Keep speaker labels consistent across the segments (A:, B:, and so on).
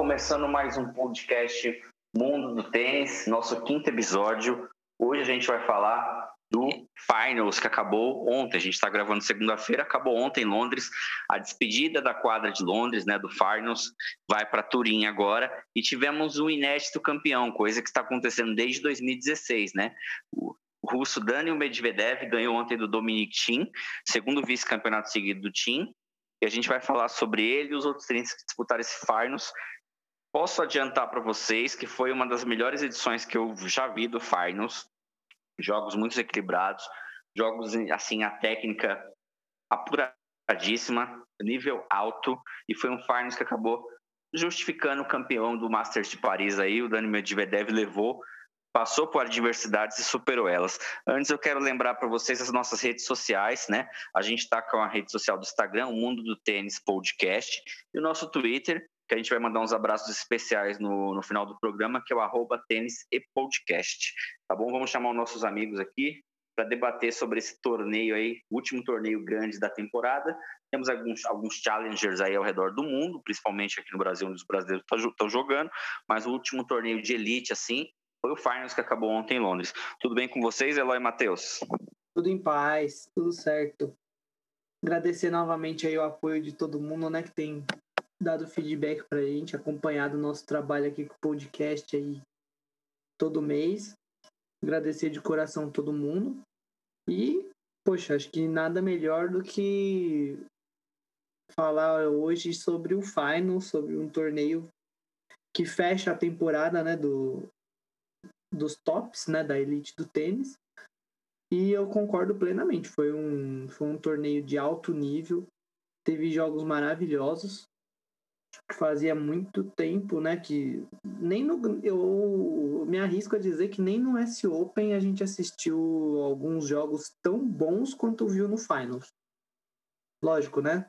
A: começando mais um podcast Mundo do Tênis, nosso quinto episódio. Hoje a gente vai falar do Finals que acabou ontem. A gente está gravando segunda-feira, acabou ontem em Londres. A despedida da quadra de Londres, né, do Finals, vai para Turim agora. E tivemos um inédito campeão, coisa que está acontecendo desde 2016, né? O russo Daniel Medvedev ganhou ontem do Dominic Thiem, segundo vice-campeonato seguido do Thiem. E a gente vai falar sobre ele e os outros tênis que disputaram esse Finals. Posso adiantar para vocês que foi uma das melhores edições que eu já vi do Finals. Jogos muito equilibrados, jogos assim a técnica apuradíssima, nível alto e foi um Finals que acabou justificando o campeão do Masters de Paris aí, o Dani Medvedev levou passou por adversidades e superou elas. Antes eu quero lembrar para vocês as nossas redes sociais, né? A gente está com a rede social do Instagram, o Mundo do Tênis Podcast, e o nosso Twitter, que a gente vai mandar uns abraços especiais no, no final do programa, que é o arroba tênis e podcast. Tá bom? Vamos chamar os nossos amigos aqui para debater sobre esse torneio aí, último torneio grande da temporada. Temos alguns, alguns challengers aí ao redor do mundo, principalmente aqui no Brasil, onde os brasileiros estão jogando, mas o último torneio de elite, assim, foi o Finals que acabou ontem em Londres. Tudo bem com vocês, Eloy e Matheus?
B: Tudo em paz, tudo certo. Agradecer novamente aí o apoio de todo mundo, né, que tem dado feedback pra gente, acompanhado o nosso trabalho aqui com o podcast aí todo mês. Agradecer de coração todo mundo. E, poxa, acho que nada melhor do que falar hoje sobre o Final, sobre um torneio que fecha a temporada, né, do, dos tops, né, da elite do tênis. E eu concordo plenamente. Foi um, foi um torneio de alto nível. Teve jogos maravilhosos. Fazia muito tempo, né, que nem no eu me arrisco a dizer que nem no S Open a gente assistiu alguns jogos tão bons quanto viu no Finals. Lógico, né?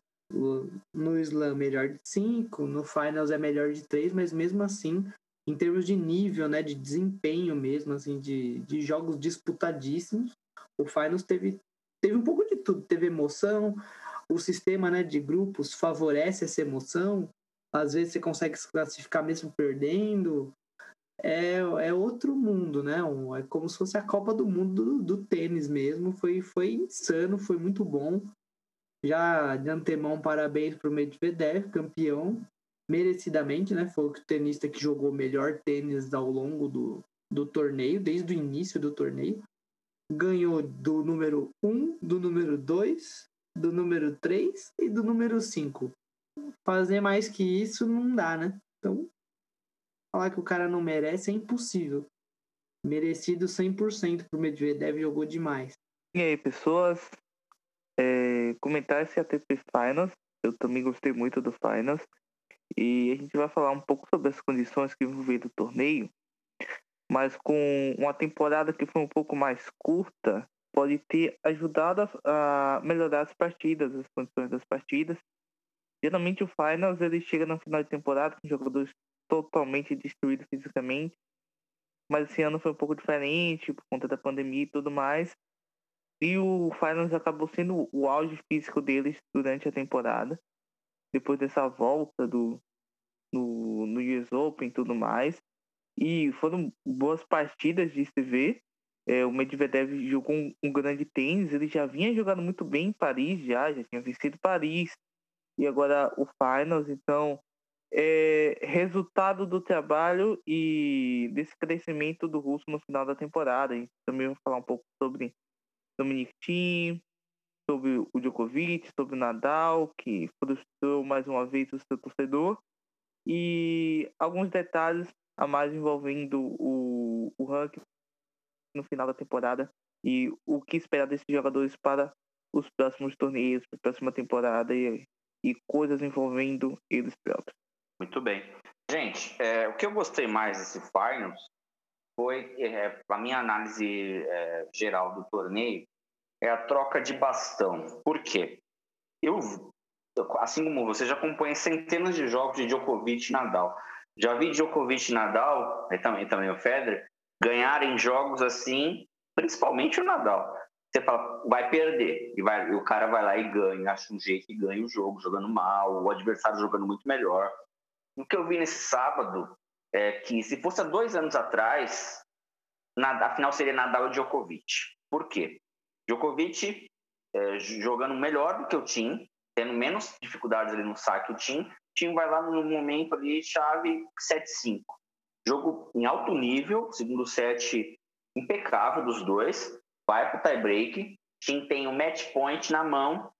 B: No Slam melhor de 5, no Finals é melhor de 3, mas mesmo assim em termos de nível, né, de desempenho mesmo, assim, de, de jogos disputadíssimos, o Finals teve, teve um pouco de tudo. Teve emoção, o sistema né, de grupos favorece essa emoção, às vezes você consegue se classificar mesmo perdendo. É, é outro mundo, né? É como se fosse a Copa do Mundo do, do tênis mesmo. Foi, foi insano, foi muito bom. Já de antemão, parabéns para o Medvedev, campeão merecidamente, né? Foi o tenista que jogou melhor tênis ao longo do, do torneio, desde o início do torneio. Ganhou do número 1, do número 2, do número 3 e do número 5. Fazer mais que isso não dá, né? Então, falar que o cara não merece é impossível. Merecido 100% pro Medvedev, jogou demais.
C: E aí, pessoas? É, comentar esse ATP Finals. Eu também gostei muito do Finals. E a gente vai falar um pouco sobre as condições que envolveram o torneio, mas com uma temporada que foi um pouco mais curta, pode ter ajudado a, melhorar as partidas, as condições das partidas. Geralmente o Finals ele chega no final de temporada com jogadores totalmente destruídos fisicamente, mas esse ano foi um pouco diferente por conta da pandemia e tudo mais. E o Finals acabou sendo o auge físico deles durante a temporada depois dessa volta do no, no US Open e tudo mais. E foram boas partidas de se ver. É, o Medvedev jogou um, um, grande tênis, ele já vinha jogando muito bem em Paris, já, já tinha vencido Paris, e agora o Finals, então é resultado do trabalho e desse crescimento do russo no final da temporada. Gente também vai falar um pouco sobre Dominic Thiem, sobre o Djokovic, sobre o Nadal, que frustrou mais uma vez o seu torcedor, e alguns detalhes a mais envolvendo o, o ranking no final da temporada e o que esperar desses jogadores para os próximos torneios, para a próxima temporada e, e coisas envolvendo eles próprios.
A: Muito bem. Gente, é, o que eu gostei mais desse Finals foi é, a minha análise é, geral do torneio é a troca de bastão. Por quê? Eu, assim como você, já acompanha centenas de jogos de Djokovic e Nadal. Já vi Djokovic e Nadal, e também, também o Federer, ganharem jogos assim, principalmente o Nadal. Você fala, vai perder, e, vai, e o cara vai lá e ganha, acha um jeito e ganha o jogo, jogando mal, o adversário jogando muito melhor. o que eu vi nesse sábado é que se fosse há dois anos atrás, na, a final seria Nadal e Djokovic. Por quê? Djokovic é, jogando melhor do que o Tim, tendo menos dificuldades ali no saque o Tim. Tim vai lá no momento ali, chave 7-5. Jogo em alto nível, segundo set impecável dos dois, vai para o tie-break. Tim tem o match point na mão,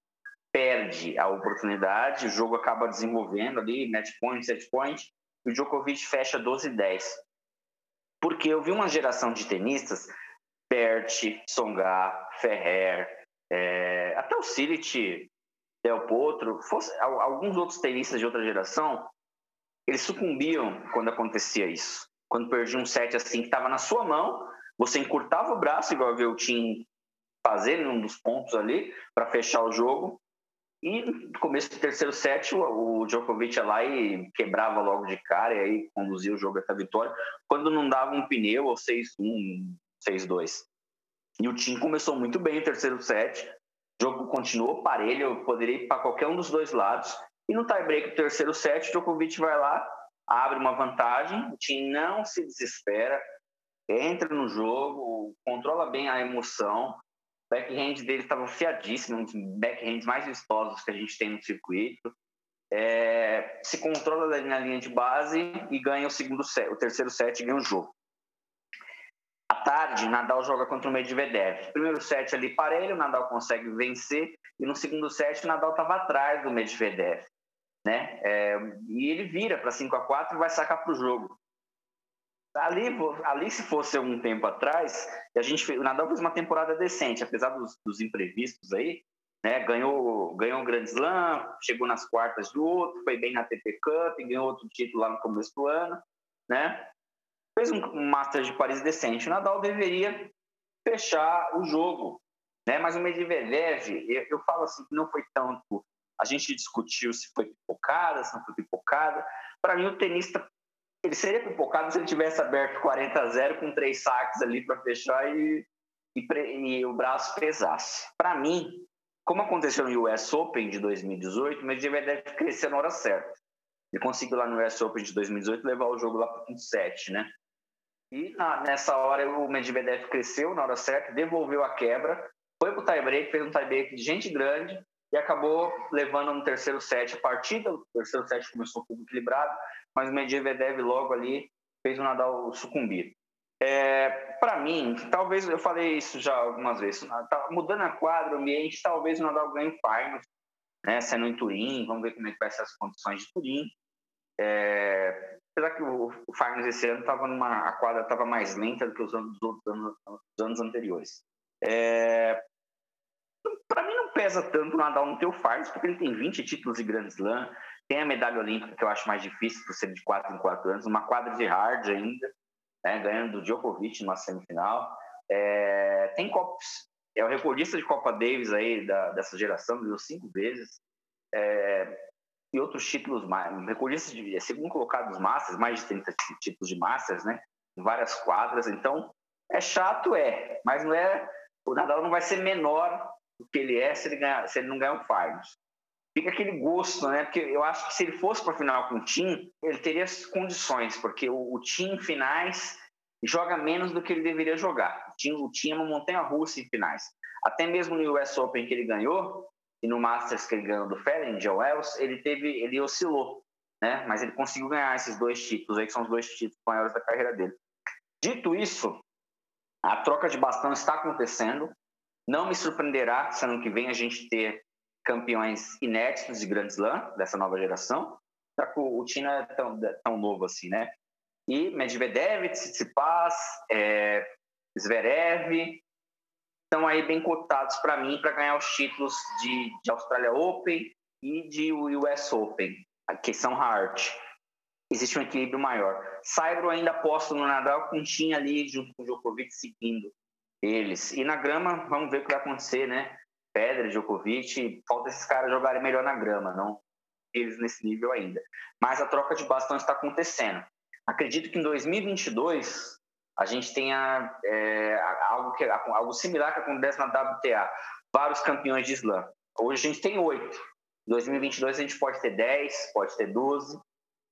A: perde a oportunidade, o jogo acaba desenvolvendo ali, match point, set point, e o Djokovic fecha 12-10. Porque eu vi uma geração de tenistas, Bert, Songa, Ferrer, é, até o Silic, Del Potro, fosse, alguns outros tenistas de outra geração, eles sucumbiam quando acontecia isso. Quando perdia um set assim que estava na sua mão, você encurtava o braço, igual eu o Tim fazer um dos pontos ali, para fechar o jogo. E no começo do terceiro set, o, Djokovic ia lá e quebrava logo de cara, e aí conduzia o jogo até a vitória, quando não dava um pneu ou 6-1, 6-2. E o Tim começou muito bem o terceiro set, o jogo continuou parelho, poderia ir para qualquer um dos dois lados. E no tie-break do terceiro set, o Djokovic vai lá, abre uma vantagem, o Tim não se desespera, entra no jogo, controla bem a emoção, backhand dele estava fiadíssimo, um dos backhands mais vistosos que a gente tem no circuito. É, se controla na linha de base e ganha o segundo set, o terceiro set e ganha o jogo. À tarde, Nadal joga contra o Medvedev. Primeiro set ali parelho, Nadal consegue vencer e no segundo set Nadal estava atrás do Medvedev, né? É, e ele vira para 5 a 4 e vai sacar para o jogo. Ali, ali, se fosse um tempo atrás, a gente, o Nadal fez uma temporada decente, apesar dos, dos imprevistos aí, né? Ganhou, ganhou um Grand Slam, chegou nas quartas do outro, foi bem na TP Cup, ganhou outro título lá no começo do ano, né? Fez um, um Master de Paris decente. O Nadal deveria fechar o jogo, né? Mas o Medvedev, eu, eu falo assim, não foi tanto. A gente discutiu se foi pipocada, se não foi pipocada. Para mim, o tenista ele seria pipocado se ele tivesse aberto 40 a 0 com três saques ali para fechar e, e, e, o braço pesasse. Para mim, como aconteceu no US Open de 2018, o Medvedev crescer na hora certa. Ele conseguiu lá no US Open de 2018 levar o jogo lá para o 7, né? E na, nessa hora o Medvedev cresceu na hora certa, devolveu a quebra, foi para o tie-break, fez um tie-break de gente grande e acabou levando no terceiro set a partida. O terceiro set começou um pouco equilibrado, mas o Medvedev logo ali fez o Nadal sucumbir. É, para mim, talvez eu falei isso já algumas vezes, tá mudando a quadra, o ambiente, talvez o Nadal ganhe finals, né, sendo em Turim, vamos ver como é que vai ser as condições de Turim. É, apesar que o, o finals esse ano tava numa, a quadra estava mais lenta do que os, anos, outros anos, os anos anteriores. É, para mim não pesa tanto o Nadal no teu finals, porque ele tem 20 títulos de Grand Slam, tem a medalha olímpica, que eu acho mais difícil por ser de 4 em 4 anos, uma quadra de hard ainda, né, ganhando do Djokovic numa semifinal. É, tem copos, é o recordista de Copa Davis aí da, dessa geração, ganhou cinco vezes. É, e outros títulos mais, recordista de é segundo colocado dos Masters, mais de 30 títulos de Masters, né? Em várias quadras. Então, é chato, é, mas não é. O Nadal não vai ser menor do que ele é se ele, ganhar, se ele não ganhar o Finals fica aquele gosto, né? Porque eu acho que se ele fosse para final com o Tim, ele teria as condições, porque o, o Tim finais joga menos do que ele deveria jogar. O Tim, o Tim é uma montanha-russa em finais. Até mesmo no US Open que ele ganhou e no Masters que ele ganhou do Federer, Joe Wells, ele teve, ele oscilou, né? Mas ele conseguiu ganhar esses dois títulos aí que são os dois títulos maiores da carreira dele. Dito isso, a troca de bastão está acontecendo. Não me surpreenderá se ano que vem a gente ter campeões inéditos de Grand Slam dessa nova geração. Só que o Tina é tão, tão novo assim, né? E Medvedev, Tsitsipas, é, Zverev estão aí bem cotados para mim para ganhar os títulos de, de Australia Open e de US Open, que são hard. Existe um equilíbrio maior. Saibro ainda aposto no Nadal com Tim ali junto com o Djokovic seguindo eles. E na grama, vamos ver o que vai acontecer, né? Pedra, Djokovic, falta esses caras jogarem melhor na grama, não eles nesse nível ainda. Mas a troca de bastão está acontecendo. Acredito que em 2022 a gente tenha é, algo, que, algo similar que acontece na WTA, vários campeões de slam. Hoje a gente tem oito. Em 2022 a gente pode ter 10, pode ter 12.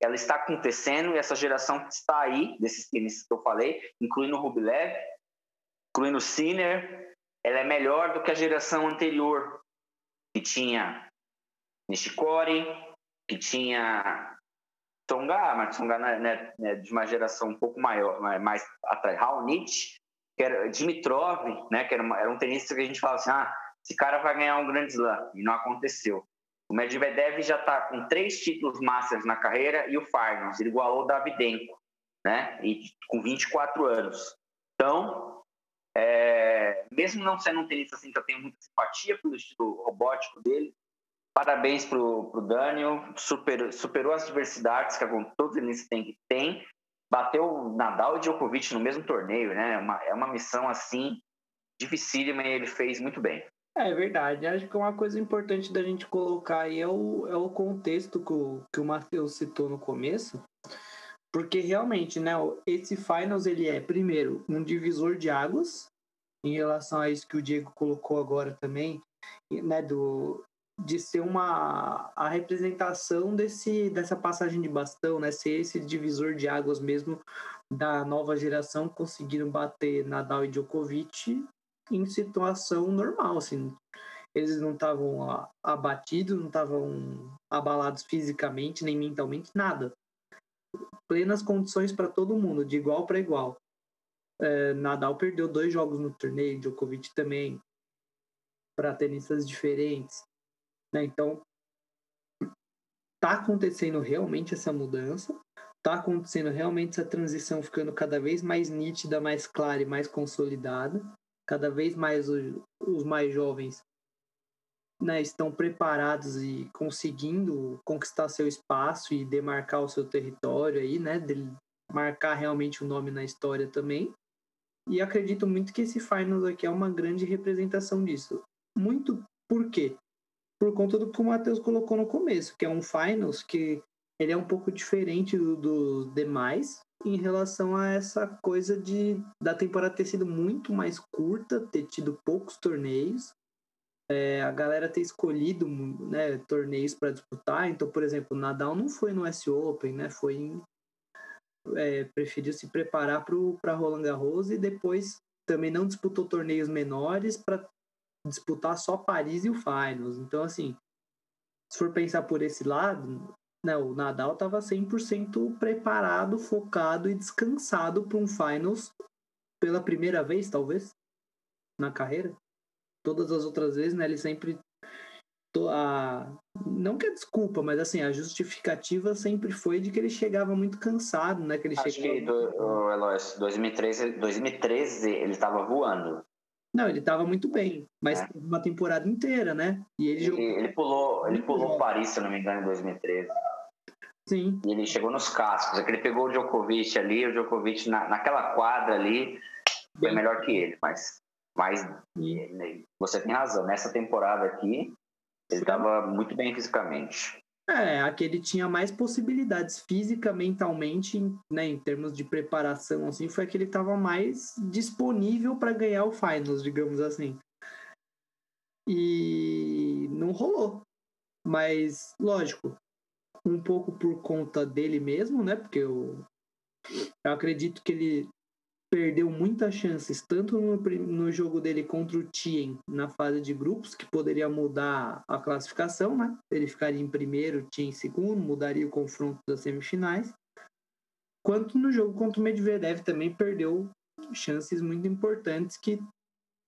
A: ela está acontecendo e essa geração está aí, desses tenistas que eu falei, incluindo o Rublev, incluindo o Sinner, ela é melhor do que a geração anterior, que tinha Nishikori, que tinha Tonga, mas Tonga é, né, é de uma geração um pouco maior, mais atrás, Raonic, que era Dimitrov, né, que era, uma, era um tenista que a gente fala assim, ah, esse cara vai ganhar um grande slam, e não aconteceu. O Medvedev já está com três títulos Masters na carreira e o Finals, ele igualou o Davidenko, né, e com 24 anos. Então, é, mesmo não sendo um tenista assim que eu tenho muita simpatia pelo estilo robótico dele, parabéns pro, pro Daniel, super, superou as diversidades que todos eles têm, tem, bateu Nadal e Djokovic no mesmo torneio, né? É uma, é uma missão assim dificílima e ele fez muito bem.
B: É verdade. Acho que uma coisa importante da gente colocar aí é o, é o contexto que o, que o Matheus citou no começo. Porque realmente, né, esse Finals ele é, primeiro, um divisor de águas em relação a isso que o Diego colocou agora também, né, do, de ser uma a representação desse dessa passagem de bastão, né, ser esse divisor de águas mesmo da nova geração conseguiram bater Nadal e Djokovic em situação normal, assim. Eles não estavam abatidos, não estavam abalados fisicamente nem mentalmente, nada. Plenas condições para todo mundo, de igual para igual. É, Nadal perdeu dois jogos no torneio, Djokovic também, para tenistas diferentes. Né? Então, tá acontecendo realmente essa mudança, tá acontecendo realmente essa transição ficando cada vez mais nítida, mais clara e mais consolidada cada vez mais os, os mais jovens né, estão preparados e conseguindo conquistar seu espaço e demarcar o seu território aí, né, marcar realmente o um nome na história também. E acredito muito que esse Finals aqui é uma grande representação disso. Muito por quê? Por conta do que o Matheus colocou no começo, que é um Finals que ele é um pouco diferente dos do demais, em relação a essa coisa de da temporada ter sido muito mais curta, ter tido poucos torneios, é, a galera ter escolhido né, torneios para disputar. Então, por exemplo, o Nadal não foi no S Open, né? Foi em, é, preferiu se preparar para Roland Garros e depois também não disputou torneios menores para disputar só Paris e o Finals. Então, assim, se for pensar por esse lado, não, o Nadal estava 100% preparado, focado e descansado para um finals pela primeira vez, talvez, na carreira. Todas as outras vezes, né, ele sempre a não que é desculpa, mas assim, a justificativa sempre foi de que ele chegava muito cansado, né, que ele
A: Acho
B: chegava...
A: que do, Eloy, 2013, 2013 ele estava voando.
B: Não, ele estava muito bem, mas é. uma temporada inteira, né?
A: E ele, ele, jogou... ele pulou, ele pulou Paris, se não me engano, em 2013.
B: Sim.
A: E ele chegou nos cascos. É que ele pegou o Djokovic ali, o Djokovic na, naquela quadra ali foi melhor que ele, mas, mas você tem razão. Nessa temporada aqui, ele estava muito bem fisicamente.
B: É, aquele tinha mais possibilidades física, mentalmente, né, em termos de preparação, assim, foi que estava mais disponível para ganhar o finals, digamos assim. E não rolou. Mas, lógico, um pouco por conta dele mesmo, né? Porque eu, eu acredito que ele perdeu muitas chances, tanto no, no jogo dele contra o Tien na fase de grupos, que poderia mudar a classificação, né? Ele ficaria em primeiro, Tien em segundo, mudaria o confronto das semifinais. Quanto no jogo contra o Medvedev também perdeu chances muito importantes que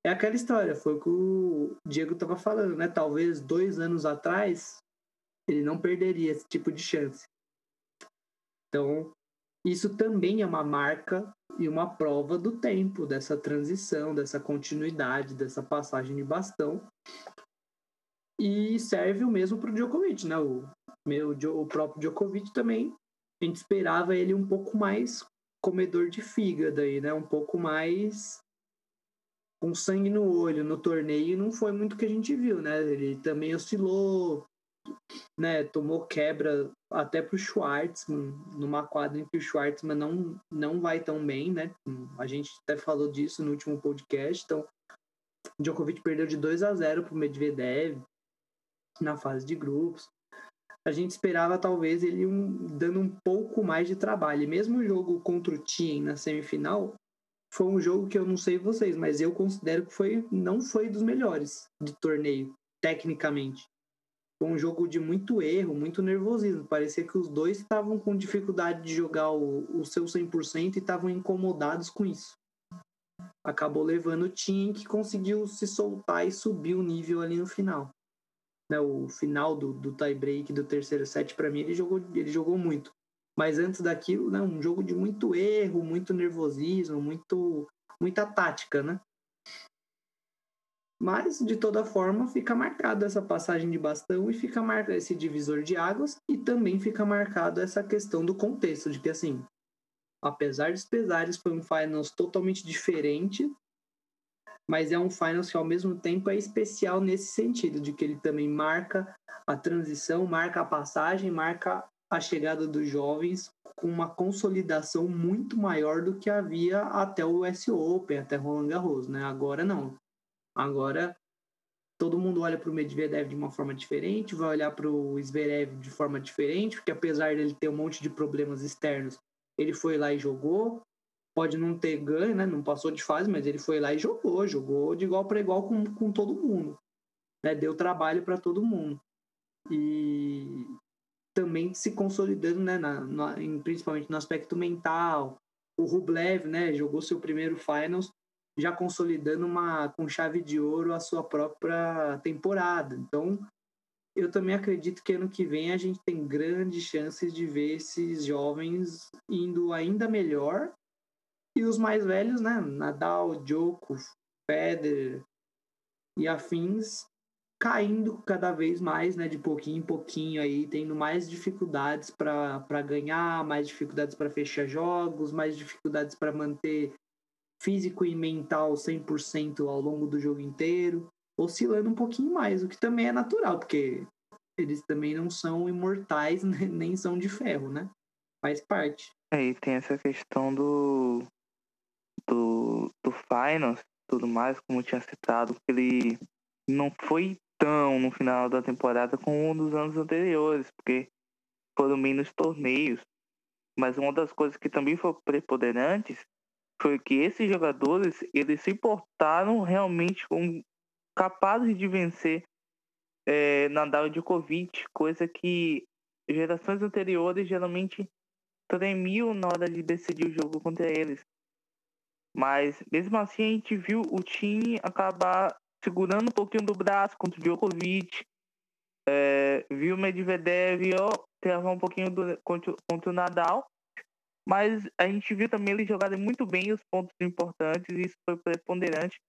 B: é aquela história, foi o que o Diego estava falando, né? Talvez dois anos atrás ele não perderia esse tipo de chance. Então, isso também é uma marca e uma prova do tempo, dessa transição, dessa continuidade, dessa passagem de bastão. E serve o mesmo para o Djokovic, né? O, meu, o próprio Djokovic também, a gente esperava ele um pouco mais comedor de fígado aí, né? Um pouco mais com sangue no olho no torneio, não foi muito que a gente viu, né? Ele também oscilou, né, tomou quebra até pro Schwartzman, numa quadra em que o Schwartzman não, não vai tão bem, né? A gente até falou disso no último podcast. Então, Djokovic perdeu de 2 a 0 pro Medvedev na fase de grupos. a gente esperava talvez ele um, dando um pouco mais de trabalho. E mesmo o jogo contra o Tien na semifinal foi um jogo que eu não sei vocês, mas eu considero que foi não foi dos melhores do torneio, tecnicamente. Foi um jogo de muito erro, muito nervosismo. Parecia que os dois estavam com dificuldade de jogar o, o seu 100% e estavam incomodados com isso. Acabou levando o Tim, que conseguiu se soltar e subir o nível ali no final. Né, o final do, do tie break do terceiro set, para mim, ele jogou, ele jogou muito. Mas antes daquilo, né, um jogo de muito erro, muito nervosismo, muito, muita tática, né? Mas, de toda forma, fica marcado essa passagem de bastão e fica marcado esse divisor de águas e também fica marcado essa questão do contexto, de que, assim, apesar dos pesares, foi um finals totalmente diferente, mas é um finals que, ao mesmo tempo, é especial nesse sentido, de que ele também marca a transição, marca a passagem, marca a chegada dos jovens com uma consolidação muito maior do que havia até o US Open, até Roland Garros, né? Agora não. Agora todo mundo olha para o Medvedev de uma forma diferente, vai olhar para o Zverev de forma diferente, porque apesar dele ter um monte de problemas externos, ele foi lá e jogou. Pode não ter ganho, né? Não passou de fase, mas ele foi lá e jogou, jogou de igual para igual com, com todo mundo. Né? Deu trabalho para todo mundo. E também se consolidando, né, na, na, em, principalmente no aspecto mental. O Rublev, né, jogou seu primeiro finals já consolidando uma com chave de ouro a sua própria temporada. Então, eu também acredito que ano que vem a gente tem grandes chances de ver esses jovens indo ainda melhor. E os mais velhos, né, Nadal, Djokovic, Federer e afins caindo cada vez mais, né, de pouquinho em pouquinho aí, tendo mais dificuldades para ganhar, mais dificuldades para fechar jogos, mais dificuldades para manter físico e mental 100% ao longo do jogo inteiro, oscilando um pouquinho mais, o que também é natural, porque eles também não são imortais, né, nem são de ferro, né? Faz parte.
C: Aí tem essa questão do do, do finals, tudo mais, como tinha citado, que ele não foi tão no final da temporada como um dos anos anteriores, porque foram menos torneios. Mas uma das coisas que também foi preponderantes foi que esses jogadores eles se portaram realmente como capazes de vencer é, Nadal e Djokovic, coisa que gerações anteriores geralmente tremiam na hora de decidir o jogo contra eles. Mas mesmo assim a gente viu o time acabar segurando um pouquinho do braço contra o Djokovic. É, viu o Medvedev ó, travar um pouquinho do, contra, contra o Nadal. Mas a gente viu também eles jogarem muito bem os pontos importantes e isso foi preponderante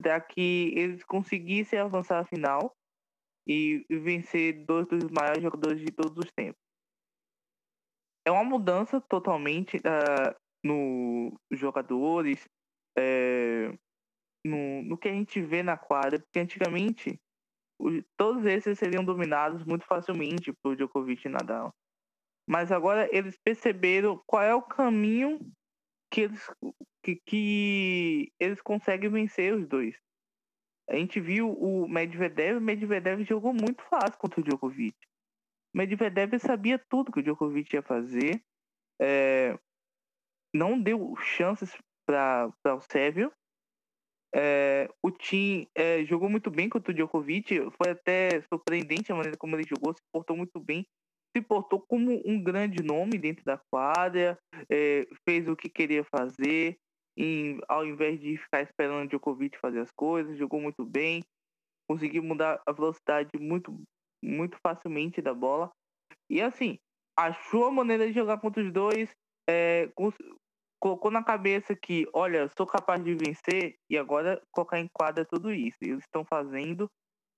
C: para que eles conseguissem avançar a final e vencer dois dos maiores jogadores de todos os tempos. É uma mudança totalmente uh, no jogadores, é, no, no que a gente vê na quadra, porque antigamente todos esses seriam dominados muito facilmente por Djokovic e Nadal. Mas agora eles perceberam qual é o caminho que eles, que, que eles conseguem vencer os dois. A gente viu o Medvedev, o Medvedev jogou muito fácil contra o Djokovic. O Medvedev sabia tudo que o Djokovic ia fazer. É, não deu chances para o Sérvio. É, o Tim é, jogou muito bem contra o Djokovic. Foi até surpreendente a maneira como ele jogou, se portou muito bem. Se portou como um grande nome dentro da quadra, é, fez o que queria fazer, em, ao invés de ficar esperando o Djokovic fazer as coisas, jogou muito bem, conseguiu mudar a velocidade muito, muito facilmente da bola. E assim, achou a maneira de jogar contra os dois, é, colocou na cabeça que, olha, sou capaz de vencer e agora colocar em quadra tudo isso. Eles estão fazendo,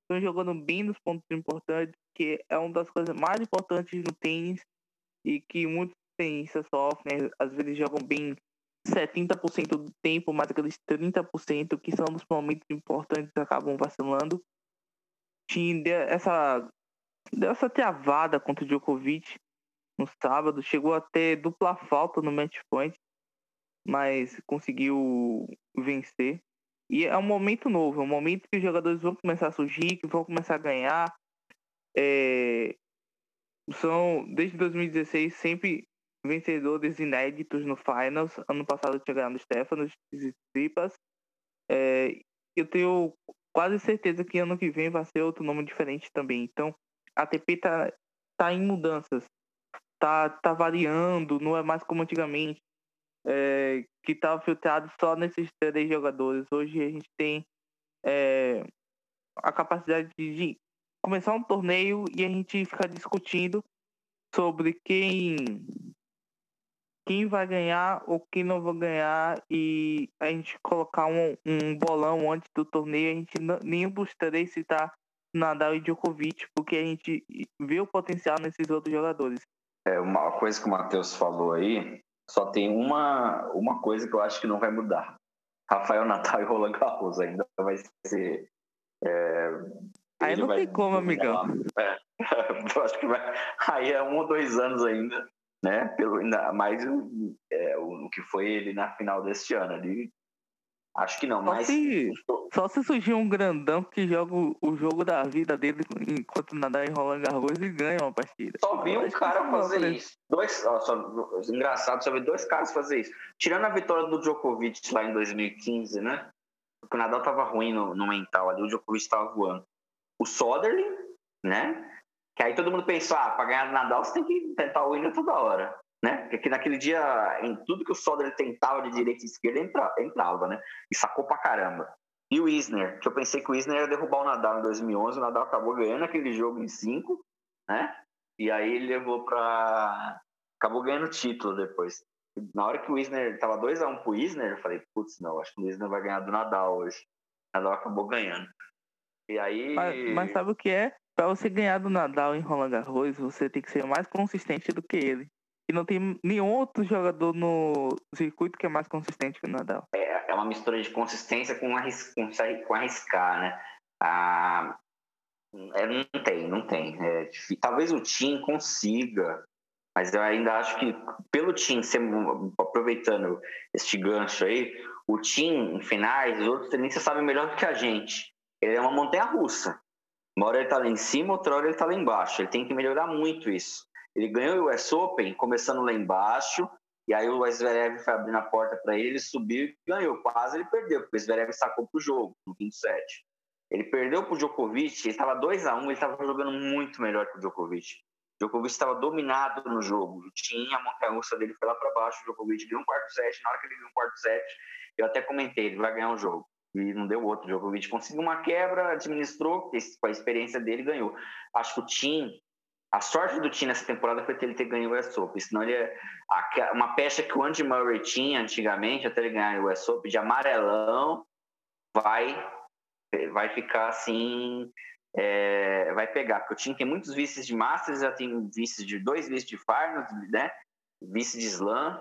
C: estão jogando bem nos pontos importantes, que é uma das coisas mais importantes no tênis e que muitos tenistas sofrem. Às vezes jogam bem 70% do tempo, mas aqueles 30% que são nos momentos importantes acabam vacilando. Tinha essa, essa travada contra o Djokovic no sábado, chegou a ter dupla falta no match point mas conseguiu vencer. E é um momento novo, é um momento que os jogadores vão começar a surgir, que vão começar a ganhar. É... são, desde 2016, sempre vencedores inéditos no Finals. Ano passado tinha ganhado Stefanos e Tsipas. É, eu tenho quase certeza que ano que vem vai ser outro nome diferente também. Então, a TP tá, tá em mudanças. Tá, tá variando, não é mais como antigamente. É, que estava filtrado só nesses três jogadores. Hoje a gente tem é, a capacidade de começar um torneio e a gente ficar discutindo sobre quem quem vai ganhar ou quem não vai ganhar e a gente colocar um, um bolão antes do torneio, a gente não, nenhum dos três citar Nadal e Djokovic, porque a gente vê o potencial nesses outros jogadores.
A: É, uma coisa que o Matheus falou aí, só tem uma, uma coisa que eu acho que não vai mudar. Rafael Natal e Roland Garros ainda vai ser. É,
C: aí não tem como, amigão.
A: É, eu acho que vai. Aí é um ou dois anos ainda né? Pelo, ainda mais é, o, o que foi ele na final deste ano. Ali, acho que não, só mas.
C: Se, só se surgir um grandão que joga o, o jogo da vida dele enquanto nadar em Roland Garros e ganha uma partida.
A: Só vi um cara fazer isso. Dois, ó, só, engraçado, só vi dois caras fazer isso. Tirando a vitória do Djokovic lá em 2015, né? Porque o Nadal tava ruim no, no mental ali, o Djokovic tava voando. O Soderling, né? Que aí todo mundo pensou, ah, para ganhar do Nadal você tem que tentar o winner toda hora, né? Porque naquele dia, em tudo que o Soder tentava de direita e esquerda, entra, entrava, né? E sacou pra caramba. E o Isner, que eu pensei que o Isner ia derrubar o Nadal em 2011, o Nadal acabou ganhando aquele jogo em 5, né? E aí ele levou pra... acabou ganhando o título depois. Na hora que o Isner tava 2x1 um pro Isner, eu falei, putz, não, acho que o Isner vai ganhar do Nadal hoje. O Nadal acabou ganhando. E aí.
C: Mas, mas sabe o que é? Para você ganhar do Nadal em Roland Garros, você tem que ser mais consistente do que ele. E não tem nenhum outro jogador no circuito que é mais consistente que o Nadal.
A: É, é uma mistura de consistência com, arris com, com arriscar, né? Ah, é, não tem, não tem. É, talvez o Tim consiga, mas eu ainda acho que pelo Tim, aproveitando este gancho aí, o Tim em finais, os outros tenistas sabem melhor do que a gente. Ele é uma montanha russa. Uma hora ele está lá em cima, outra hora ele está lá embaixo. Ele tem que melhorar muito isso. Ele ganhou o US Open começando lá embaixo, e aí o Zverev foi abrindo a porta para ele, subiu e ganhou. Quase ele perdeu, porque o Zverev sacou pro jogo no 27. Ele perdeu pro Djokovic, ele estava 2 a 1 ele estava jogando muito melhor que o Djokovic. O Djokovic estava dominado no jogo. Tinha a montanha-russa dele foi lá para baixo, o Djokovic ganhou um quarto set. Na hora que ele ganhou um quarto set, eu até comentei, ele vai ganhar o jogo e não deu outro. O Djokovic conseguiu uma quebra, administrou, com a experiência dele, ganhou. Acho que o Tim, a sorte do Tim nessa temporada foi ele ter ganho o US Open, senão ele é uma pecha que o Andy Murray tinha antigamente, até ele ganhar o US Open, de amarelão, vai, vai ficar assim, é, vai pegar, porque o Tim tem muitos vices de Masters, já tem vices de dois vices de Finals, né? Vice de Slam,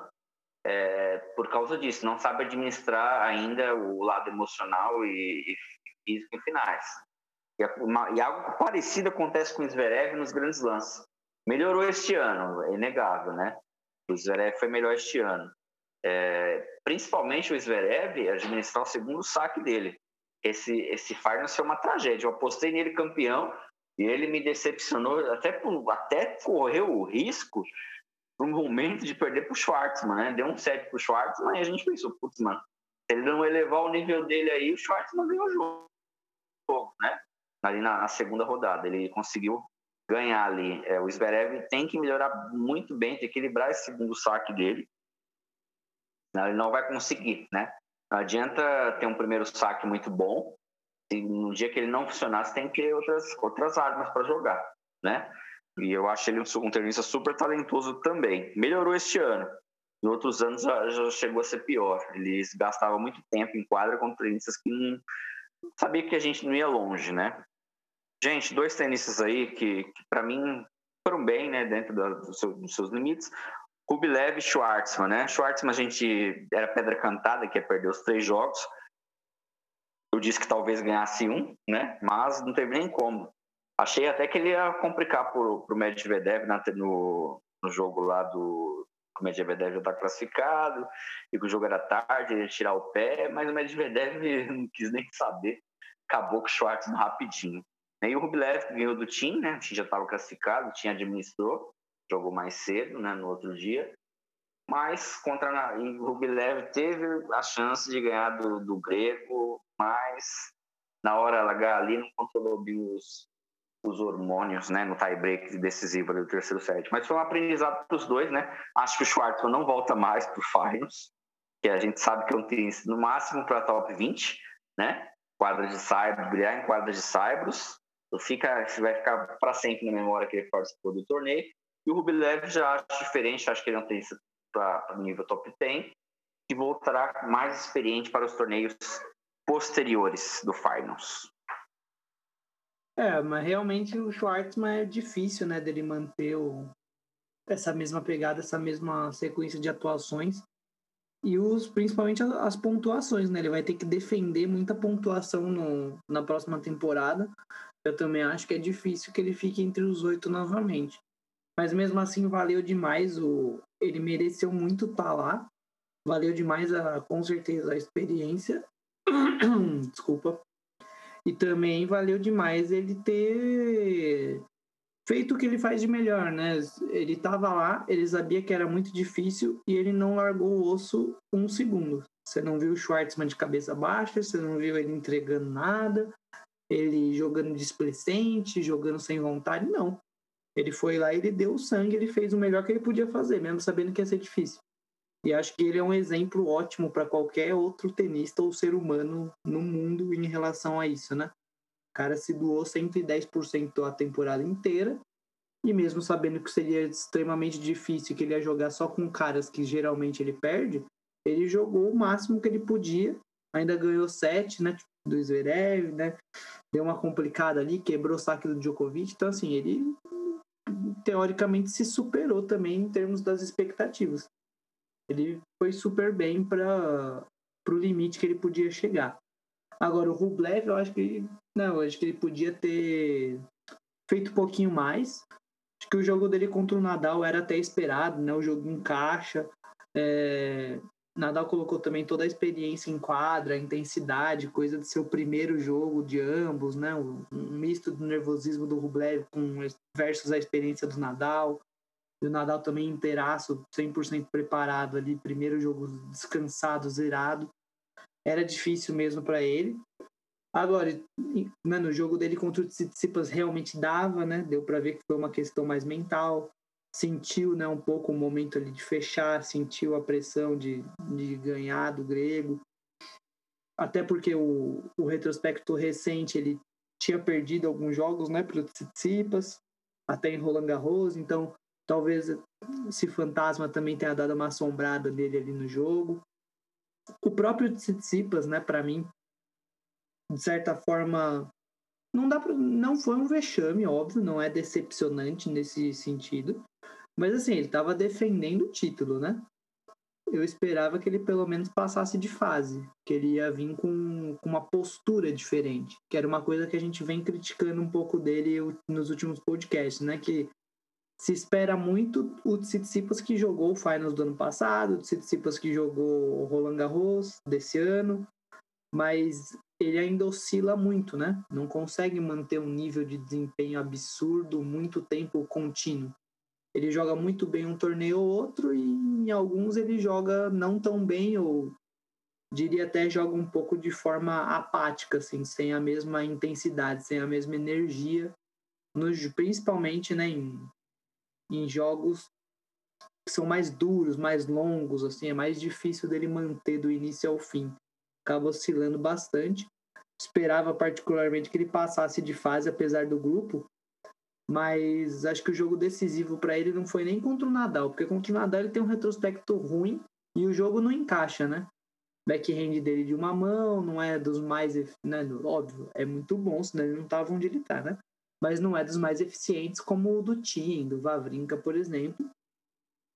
A: é, por causa disso, não sabe administrar ainda o lado emocional e, e físico em finais. E, algo parecido acontece com o Zverev nos grandes lances. Melhorou este ano, é inegável, né? O Zverev foi melhor este ano. É, principalmente o Zverev administrar o segundo saque dele. Esse, esse Finals foi uma tragédia. Eu apostei nele campeão e ele me decepcionou, até, até correu o risco para um momento de perder para o Schwartzman, né? Deu um set para o Schwartzman e a gente pensou, putz, mano, se ele não elevar o nível dele aí, o Schwartzman ganhou o jogo, né? Ali na, na segunda rodada, ele conseguiu ganhar ali. É, o Zverev tem que melhorar muito bem, tem que equilibrar esse segundo saque dele. Ele não vai conseguir, né? Não adianta ter um primeiro saque muito bom. E no dia que ele não funcionar, você tem que ter outras, outras armas para jogar, né? E eu acho ele um, um tenista super talentoso também. Melhorou este ano. Em outros anos já, já chegou a ser pior. Ele gastava muito tempo em quadra com tenistas que não sabia que a gente não ia longe, né? Gente, dois tenistas aí que, que para mim foram bem, né, dentro da, do seu, dos seus limites. Rublev e Schwartzman, né? Schwartzman a gente era pedra cantada, que ia perder os três jogos. Eu disse que talvez ganhasse um, né? Mas não teve nem como. Achei até que ele ia complicar pro, pro Medvedev na, no, no jogo lá do. O Medvedev já está classificado, e que o jogo era tarde, ele ia tirar o pé, mas o Medvedev não quis nem saber. Acabou com o Schwartzman rapidinho. E o Rublev ganhou do Tim, né? O Tim já estava classificado, o Tim administrou, jogou mais cedo, né? No outro dia. Mas contra o Rublev teve a chance de ganhar do, do grego, mas na hora H ali não controlou bem os, os hormônios, né, no tie-break decisivo do terceiro set. Mas foi um aprendizado para os dois, né? Acho que o Schwartzman não volta mais para o Finals, que a gente sabe que é um tênis no máximo para top 20, né? Quadra de Saibros, brilhar em quadra de Saibros. Fica, vai ficar para sempre na memória que ele participou do torneio. E o Rublev já acho diferente, acho que ele não tem para nível top 10 e voltará mais experiente para os torneios posteriores do Finals.
B: É, mas realmente o Schwartzman é difícil, né, dele manter o, essa mesma pegada, essa mesma sequência de atuações e os principalmente as pontuações, né? Ele vai ter que defender muita pontuação no, na próxima temporada. Eu também acho que é difícil que ele fique entre os oito novamente. Mas mesmo assim valeu demais o ele mereceu muito estar tá lá. Valeu demais a com certeza a experiência. Desculpa. E também valeu demais ele ter feito o que ele faz de melhor, né? Ele estava lá, ele sabia que era muito difícil e ele não largou o osso um segundo. Você não viu o Schwartzman de cabeça baixa, você não viu ele entregando nada, ele jogando displicente, jogando sem vontade, não. Ele foi lá, ele deu o sangue, ele fez o melhor que ele podia fazer, mesmo sabendo que ia ser difícil. E acho que ele é um exemplo ótimo para qualquer outro tenista ou ser humano no mundo em relação a isso, né? O cara se doou 110% a temporada inteira. E mesmo sabendo que seria extremamente difícil, que ele ia jogar só com caras que geralmente ele perde, ele jogou o máximo que ele podia. Ainda ganhou sete, né? Do Zverev, né? Deu uma complicada ali, quebrou o saque do Djokovic. Então, assim, ele teoricamente se superou também em termos das expectativas. Ele foi super bem para o limite que ele podia chegar. Agora, o Rublev, eu acho que não, eu acho que ele podia ter feito um pouquinho mais. Acho que o jogo dele contra o Nadal era até esperado, né? O jogo encaixa. É... Nadal colocou também toda a experiência em quadra, intensidade, coisa do seu primeiro jogo de ambos, né? Um misto do nervosismo do Rublev com versus a experiência do Nadal. E o Nadal também inteiraço, 100% preparado ali, primeiro jogo descansado, zerado era difícil mesmo para ele. Agora, mano, o jogo dele contra o Tsitsipas realmente dava, né? Deu para ver que foi uma questão mais mental. Sentiu, né, um pouco o momento ali de fechar, sentiu a pressão de, de ganhar do grego. Até porque o, o retrospecto recente, ele tinha perdido alguns jogos, né, pro Tsitsipas, até em Roland Garros, então talvez esse fantasma também tenha dado uma assombrada dele ali no jogo. O próprio Tsitsipas, né, para mim, de certa forma, não dá pra, não foi um vexame, óbvio, não é decepcionante nesse sentido, mas assim, ele estava defendendo o título, né? Eu esperava que ele pelo menos passasse de fase, que ele ia vir com, com uma postura diferente, que era uma coisa que a gente vem criticando um pouco dele nos últimos podcasts, né? Que se espera muito o Tsitsipas que jogou o Finals do ano passado, o Tsitsipas que jogou o Roland Garros desse ano, mas ele ainda oscila muito, né? Não consegue manter um nível de desempenho absurdo muito tempo contínuo. Ele joga muito bem um torneio ou outro e em alguns ele joga não tão bem ou diria até joga um pouco de forma apática, assim, sem a mesma intensidade, sem a mesma energia, nos, principalmente né, em em jogos que são mais duros, mais longos, assim, é mais difícil dele manter do início ao fim. Acaba oscilando bastante. Esperava particularmente que ele passasse de fase, apesar do grupo, mas acho que o jogo decisivo para ele não foi nem contra o Nadal, porque contra o Nadal ele tem um retrospecto ruim e o jogo não encaixa, né? Backhand dele de uma mão, não é dos mais, né, óbvio, é muito bom, senão ele não tava onde ele tá, né? mas não é dos mais eficientes como o do Thiem, do Vavrinka, por exemplo.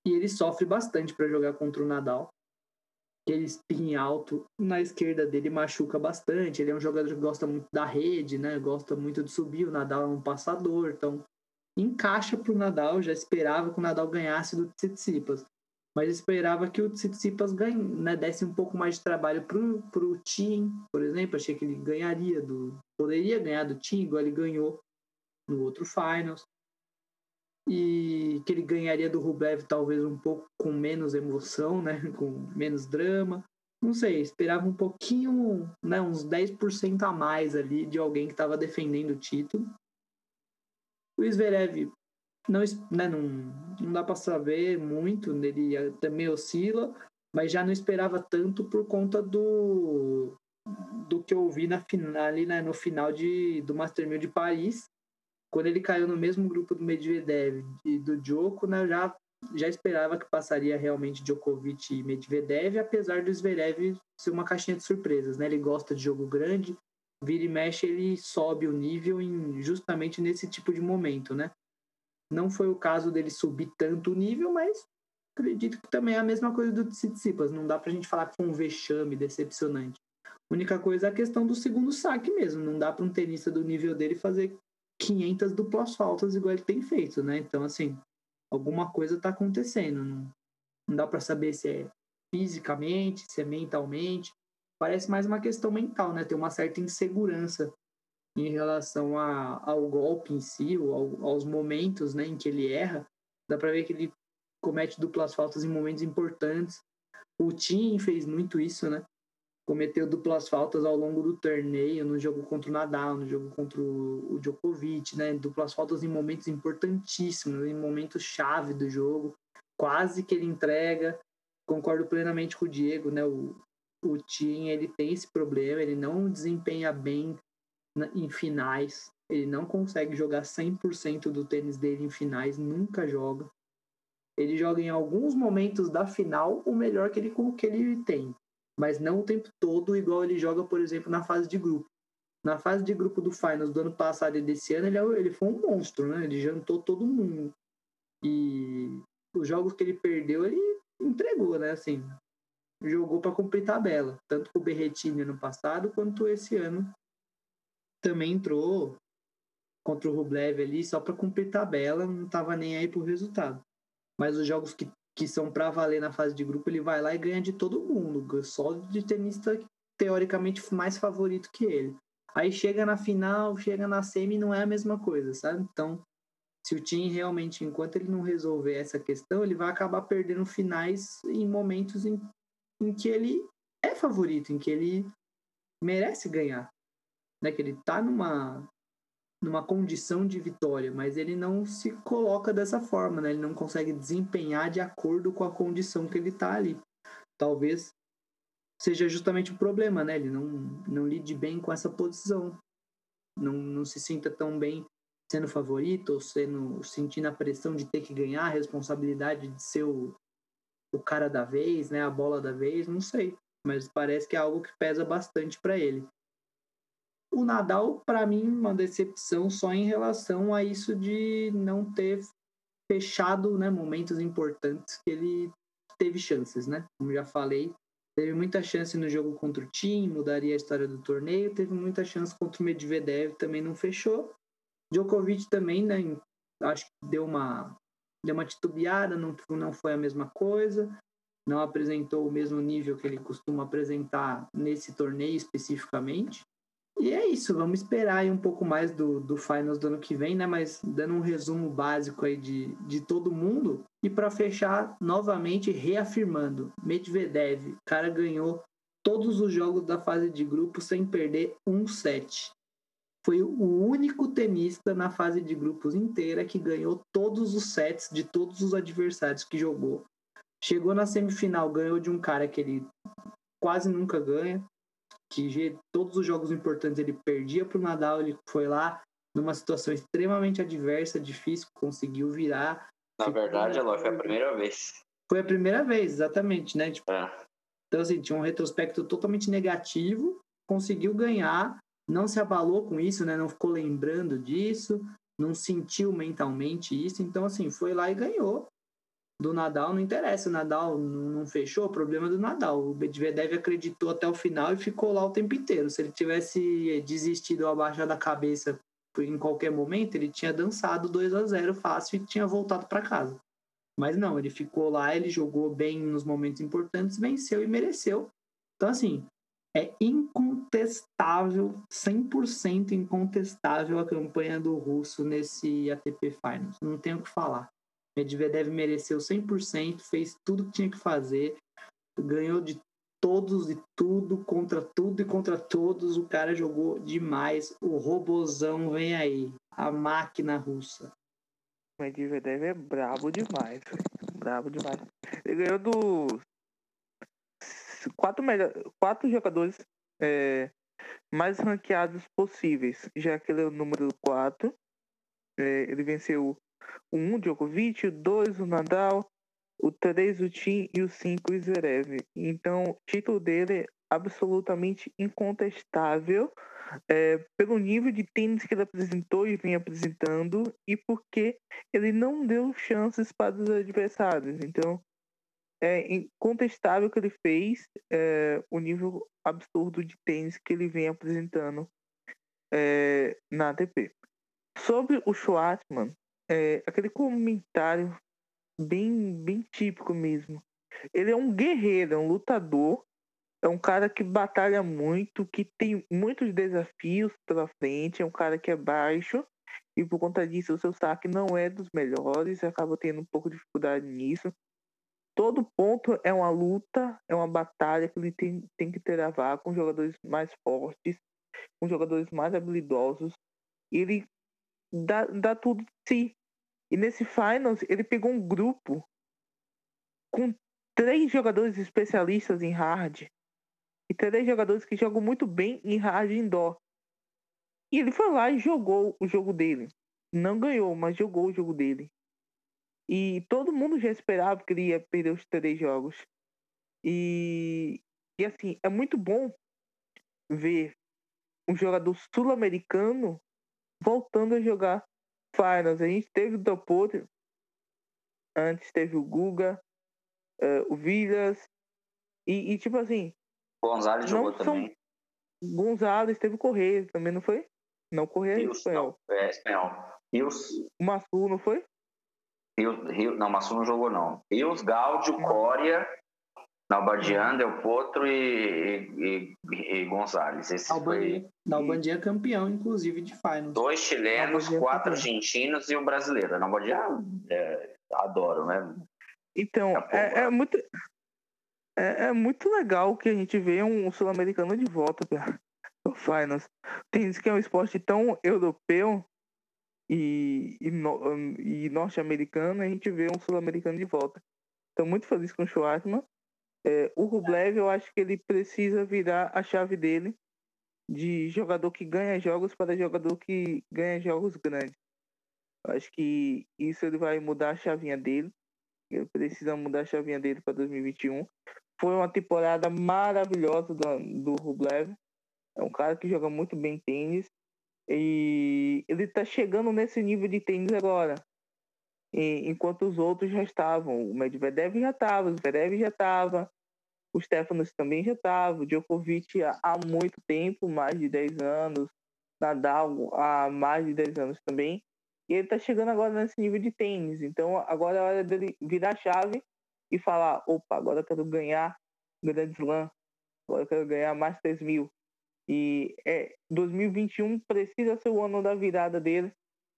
B: E ele sofre bastante para jogar contra o Nadal. Ele spin alto na esquerda dele machuca bastante. Ele é um jogador que gosta muito da rede, né? Gosta muito de subir. O Nadal é um passador, então encaixa para o Nadal. Já esperava que o Nadal ganhasse do Tsitsipas. mas esperava que o Tsitsipas ganhe, né, desse um pouco mais de trabalho pro, pro Tim, por exemplo, achei que ele ganharia do poderia ganhar do Tim, igual ele ganhou no outro finals. E que ele ganharia do Rublev talvez um pouco com menos emoção, né, com menos drama. Não sei, esperava um pouquinho, né, uns 10% a mais ali de alguém que estava defendendo o título. O Zverev não, né, não, não dá para saber muito, ele também oscila, mas já não esperava tanto por conta do do que eu vi na final, né, no final de, do Master 1000 de Paris, quando ele caiu no mesmo grupo do Medvedev e do Djoko, né, eu já, já esperava que passaria realmente Djokovic e Medvedev, apesar do Zverev ser uma caixinha de surpresas, né? Ele gosta de jogo grande, vira e mexe, ele sobe o nível em, justamente nesse tipo de momento, né? Não foi o caso dele subir tanto o nível, mas acredito que também é a mesma coisa do Tsitsipas. Não dá pra gente falar foi um vexame decepcionante. A única coisa é a questão do segundo saque mesmo. Não dá para um tenista do nível dele fazer 500 duplas faltas igual ele tem feito, né? Então, assim, alguma coisa tá acontecendo. Não, não dá para saber se é fisicamente, se é mentalmente. Parece mais uma questão mental, né? Tem uma certa insegurança em relação a, ao golpe em si, ou aos momentos né, em que ele erra. Dá para ver que ele comete duplas faltas em momentos importantes. O Tim fez muito isso, né? Cometeu duplas faltas ao longo do torneio, no jogo contra o Nadal, no jogo contra o Djokovic, né? Duplas faltas em momentos importantíssimos, em momentos chave do jogo. Quase que ele entrega. Concordo plenamente com o Diego, né? O, o Tim, ele tem esse problema, ele não desempenha bem em finais. Ele não consegue jogar 100% do tênis dele em finais, nunca joga. Ele joga em alguns momentos da final o melhor que ele, que ele tem, mas não o tempo todo, igual ele joga, por exemplo, na fase de grupo. Na fase de grupo do Finals do ano passado e desse ano, ele, é ele foi um monstro, né? Ele jantou todo mundo. E os jogos que ele perdeu, ele entregou, né? Assim, jogou para cumprir tabela, tanto com o Berretini no passado quanto esse ano também entrou contra o Rublev ali só para cumprir tabela, não estava nem aí pro resultado. Mas os jogos que, que são para valer na fase de grupo, ele vai lá e ganha de todo mundo, só de tenista teoricamente mais favorito que ele. Aí chega na final, chega na semi, não é a mesma coisa, sabe? Então, se o time realmente, enquanto ele não resolver essa questão, ele vai acabar perdendo finais em momentos em, em que ele é favorito, em que ele merece ganhar né, que ele está numa numa condição de vitória, mas ele não se coloca dessa forma, né? Ele não consegue desempenhar de acordo com a condição que ele está ali. Talvez seja justamente o problema, né? Ele não, não lide bem com essa posição. Não, não se sinta tão bem sendo favorito ou sendo, sentindo a pressão de ter que ganhar, a responsabilidade de ser o, o cara da vez, né? A bola da vez, não sei. Mas parece que é algo que pesa bastante para ele. O Nadal, para mim, uma decepção só em relação a isso de não ter fechado né, momentos importantes que ele teve chances, né? Como já falei, teve muita chance no jogo contra o time, mudaria a história do torneio, teve muita chance contra o Medvedev, também não fechou. Djokovic também, né? Acho que deu uma deu uma titubeada, não, não foi a mesma coisa, não apresentou o mesmo nível que ele costuma apresentar nesse torneio especificamente. E é isso, vamos esperar aí um pouco mais do, do Finals do ano que vem, né? Mas dando um resumo básico aí de, de todo mundo. E para fechar, novamente reafirmando, Medvedev, o cara ganhou todos os jogos da fase de grupo sem perder um set. Foi o único tenista na fase de grupos inteira que ganhou todos os sets de todos os adversários que jogou. Chegou na semifinal, ganhou de um cara que ele quase nunca ganha, que todos os jogos importantes ele perdia para o Nadal, ele foi lá numa situação extremamente adversa, difícil, conseguiu virar.
A: Na verdade, ela foi a primeira vez.
B: Foi a primeira vez, exatamente, né? Tipo, é. Então, assim, tinha um retrospecto totalmente negativo, conseguiu ganhar, não se abalou com isso, né? Não ficou lembrando disso, não sentiu mentalmente isso. Então, assim, foi lá e ganhou do Nadal não interessa. O Nadal não fechou, o problema é do Nadal. O Medvedev acreditou até o final e ficou lá o tempo inteiro. Se ele tivesse desistido ou abaixado a cabeça em qualquer momento, ele tinha dançado 2 a 0 fácil e tinha voltado para casa. Mas não, ele ficou lá, ele jogou bem nos momentos importantes, venceu e mereceu. Então, assim, é incontestável, 100% incontestável a campanha do russo nesse ATP Finals. Não tenho o que falar. Medvedev mereceu 100%, fez tudo que tinha que fazer, ganhou de todos e tudo, contra tudo e contra todos. O cara jogou demais. O robozão vem aí, a máquina russa.
C: Medvedev é brabo demais. Brabo demais. Ele ganhou dos quatro, melhor, quatro jogadores é, mais ranqueados possíveis, já que ele é o número 4. É, ele venceu 1, um, Djokovic, o 2, o Nadal, o 3, o Tim e o 5, o Zverev. Então, o título dele é absolutamente incontestável é, pelo nível de tênis que ele apresentou e vem apresentando e porque ele não deu chances para os adversários. Então, é incontestável que ele fez é, o nível absurdo de tênis que ele vem apresentando é, na ATP. Sobre o Schwartzman, é, aquele comentário bem, bem típico mesmo. Ele é um guerreiro, é um lutador, é um cara que batalha muito, que tem muitos desafios pela frente, é um cara que é baixo, e por conta disso o seu saque não é dos melhores, acaba tendo um pouco de dificuldade nisso. Todo ponto é uma luta, é uma batalha que ele tem, tem que travar com jogadores mais fortes, com jogadores mais habilidosos. Ele dá, dá tudo de si. E nesse Finals, ele pegou um grupo com três jogadores especialistas em hard e três jogadores que jogam muito bem em hard indoor. E ele foi lá e jogou o jogo dele. Não ganhou, mas jogou o jogo dele. E todo mundo já esperava que ele ia perder os três jogos. E, e assim, é muito bom ver um jogador sul-americano voltando a jogar finals. A gente teve o Dopoto, antes teve o Guga, uh, o Villas, e, e, tipo assim.
A: Gonzalez jogou são... também.
C: Gonzalez teve o Correia também, não foi? Não, Correia é espanhol.
A: Não, é espanhol. Rios.
C: O Massu, não foi?
A: Rios, Rios, não, Massu não jogou, não. Rios, Gáudio, Coria, Nalbandian, Del Potro e, e, e Gonzalez. Esse
B: Nalbandian, foi... Nalbandian é campeão, inclusive, de finals.
A: Dois chilenos, Nalbandian é quatro argentinos e um brasileiro. Nalbandian, é, adoro, né?
C: Então, é, é, muito... É, é, muito legal que a gente vê um sul-americano de volta para o finals. Tem que é um esporte tão europeu e, e, no, e norte-americano, a gente vê um sul-americano de volta. Estou muito feliz com o Schwartzman. É, o Rublev, eu acho que ele precisa virar a chave dele de jogador que ganha jogos para jogador que ganha jogos grandes. Eu acho que isso ele vai mudar a chavinha dele. Ele precisa mudar a chavinha dele para 2021. Foi uma temporada maravilhosa do, do Rublev. É um cara que joga muito bem tênis. E ele está chegando nesse nível de tênis agora enquanto os outros já estavam. O Medvedev já estava, o Zverev já estava, o Stefanos também já estava, o Djokovic há muito tempo, mais de 10 anos, Nadal há mais de 10 anos também. E ele está chegando agora nesse nível de tênis. Então agora é hora dele virar a chave e falar: opa, agora eu quero ganhar Grand Slam, agora eu quero ganhar Masters 1000. E é, 2021 precisa ser o ano da virada dele,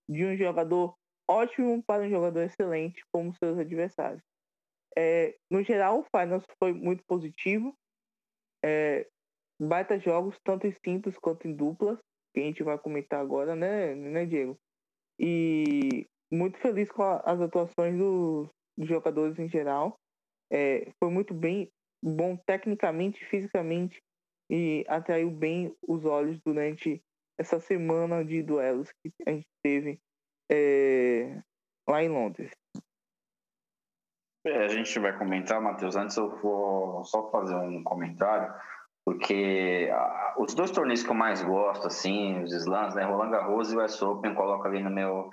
C: de um jogador ótimo para um jogador excelente como seus adversários. É, no geral, o Finals foi muito positivo. É, baita jogos, tanto em simples quanto em duplas, que a gente vai comentar agora, né, né Diego? E muito feliz com a, as atuações dos, dos, jogadores em geral. É, foi muito bem, bom tecnicamente, fisicamente e atraiu bem os olhos durante essa semana de duelos que a gente teve é, lá em Londres.
A: É, a gente vai comentar, Matheus. Antes eu vou só fazer um comentário, porque os dois torneios que eu mais gosto, assim, os slams, né, Roland Garros e o US Open, coloco ali no meu,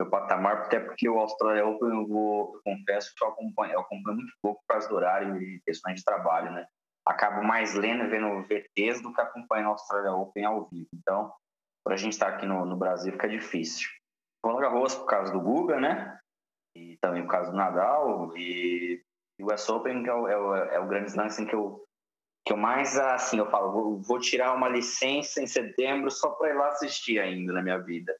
A: meu patamar, até porque o Australia Open eu vou, eu confesso eu acompanho, eu acompanho muito pouco por causa do horário e questões de trabalho, né? Acabo mais lendo vendo VTs do que acompanhando o Australia Open ao vivo. Então, para a gente estar tá aqui no, no Brasil fica difícil. Roland Garros por causa do Guga, né? E também por causa do Nadal, e o US Open que é o, é o, é o grande slam assim, que eu que eu mais assim eu falo vou, vou tirar uma licença em setembro só para ir lá assistir ainda na minha vida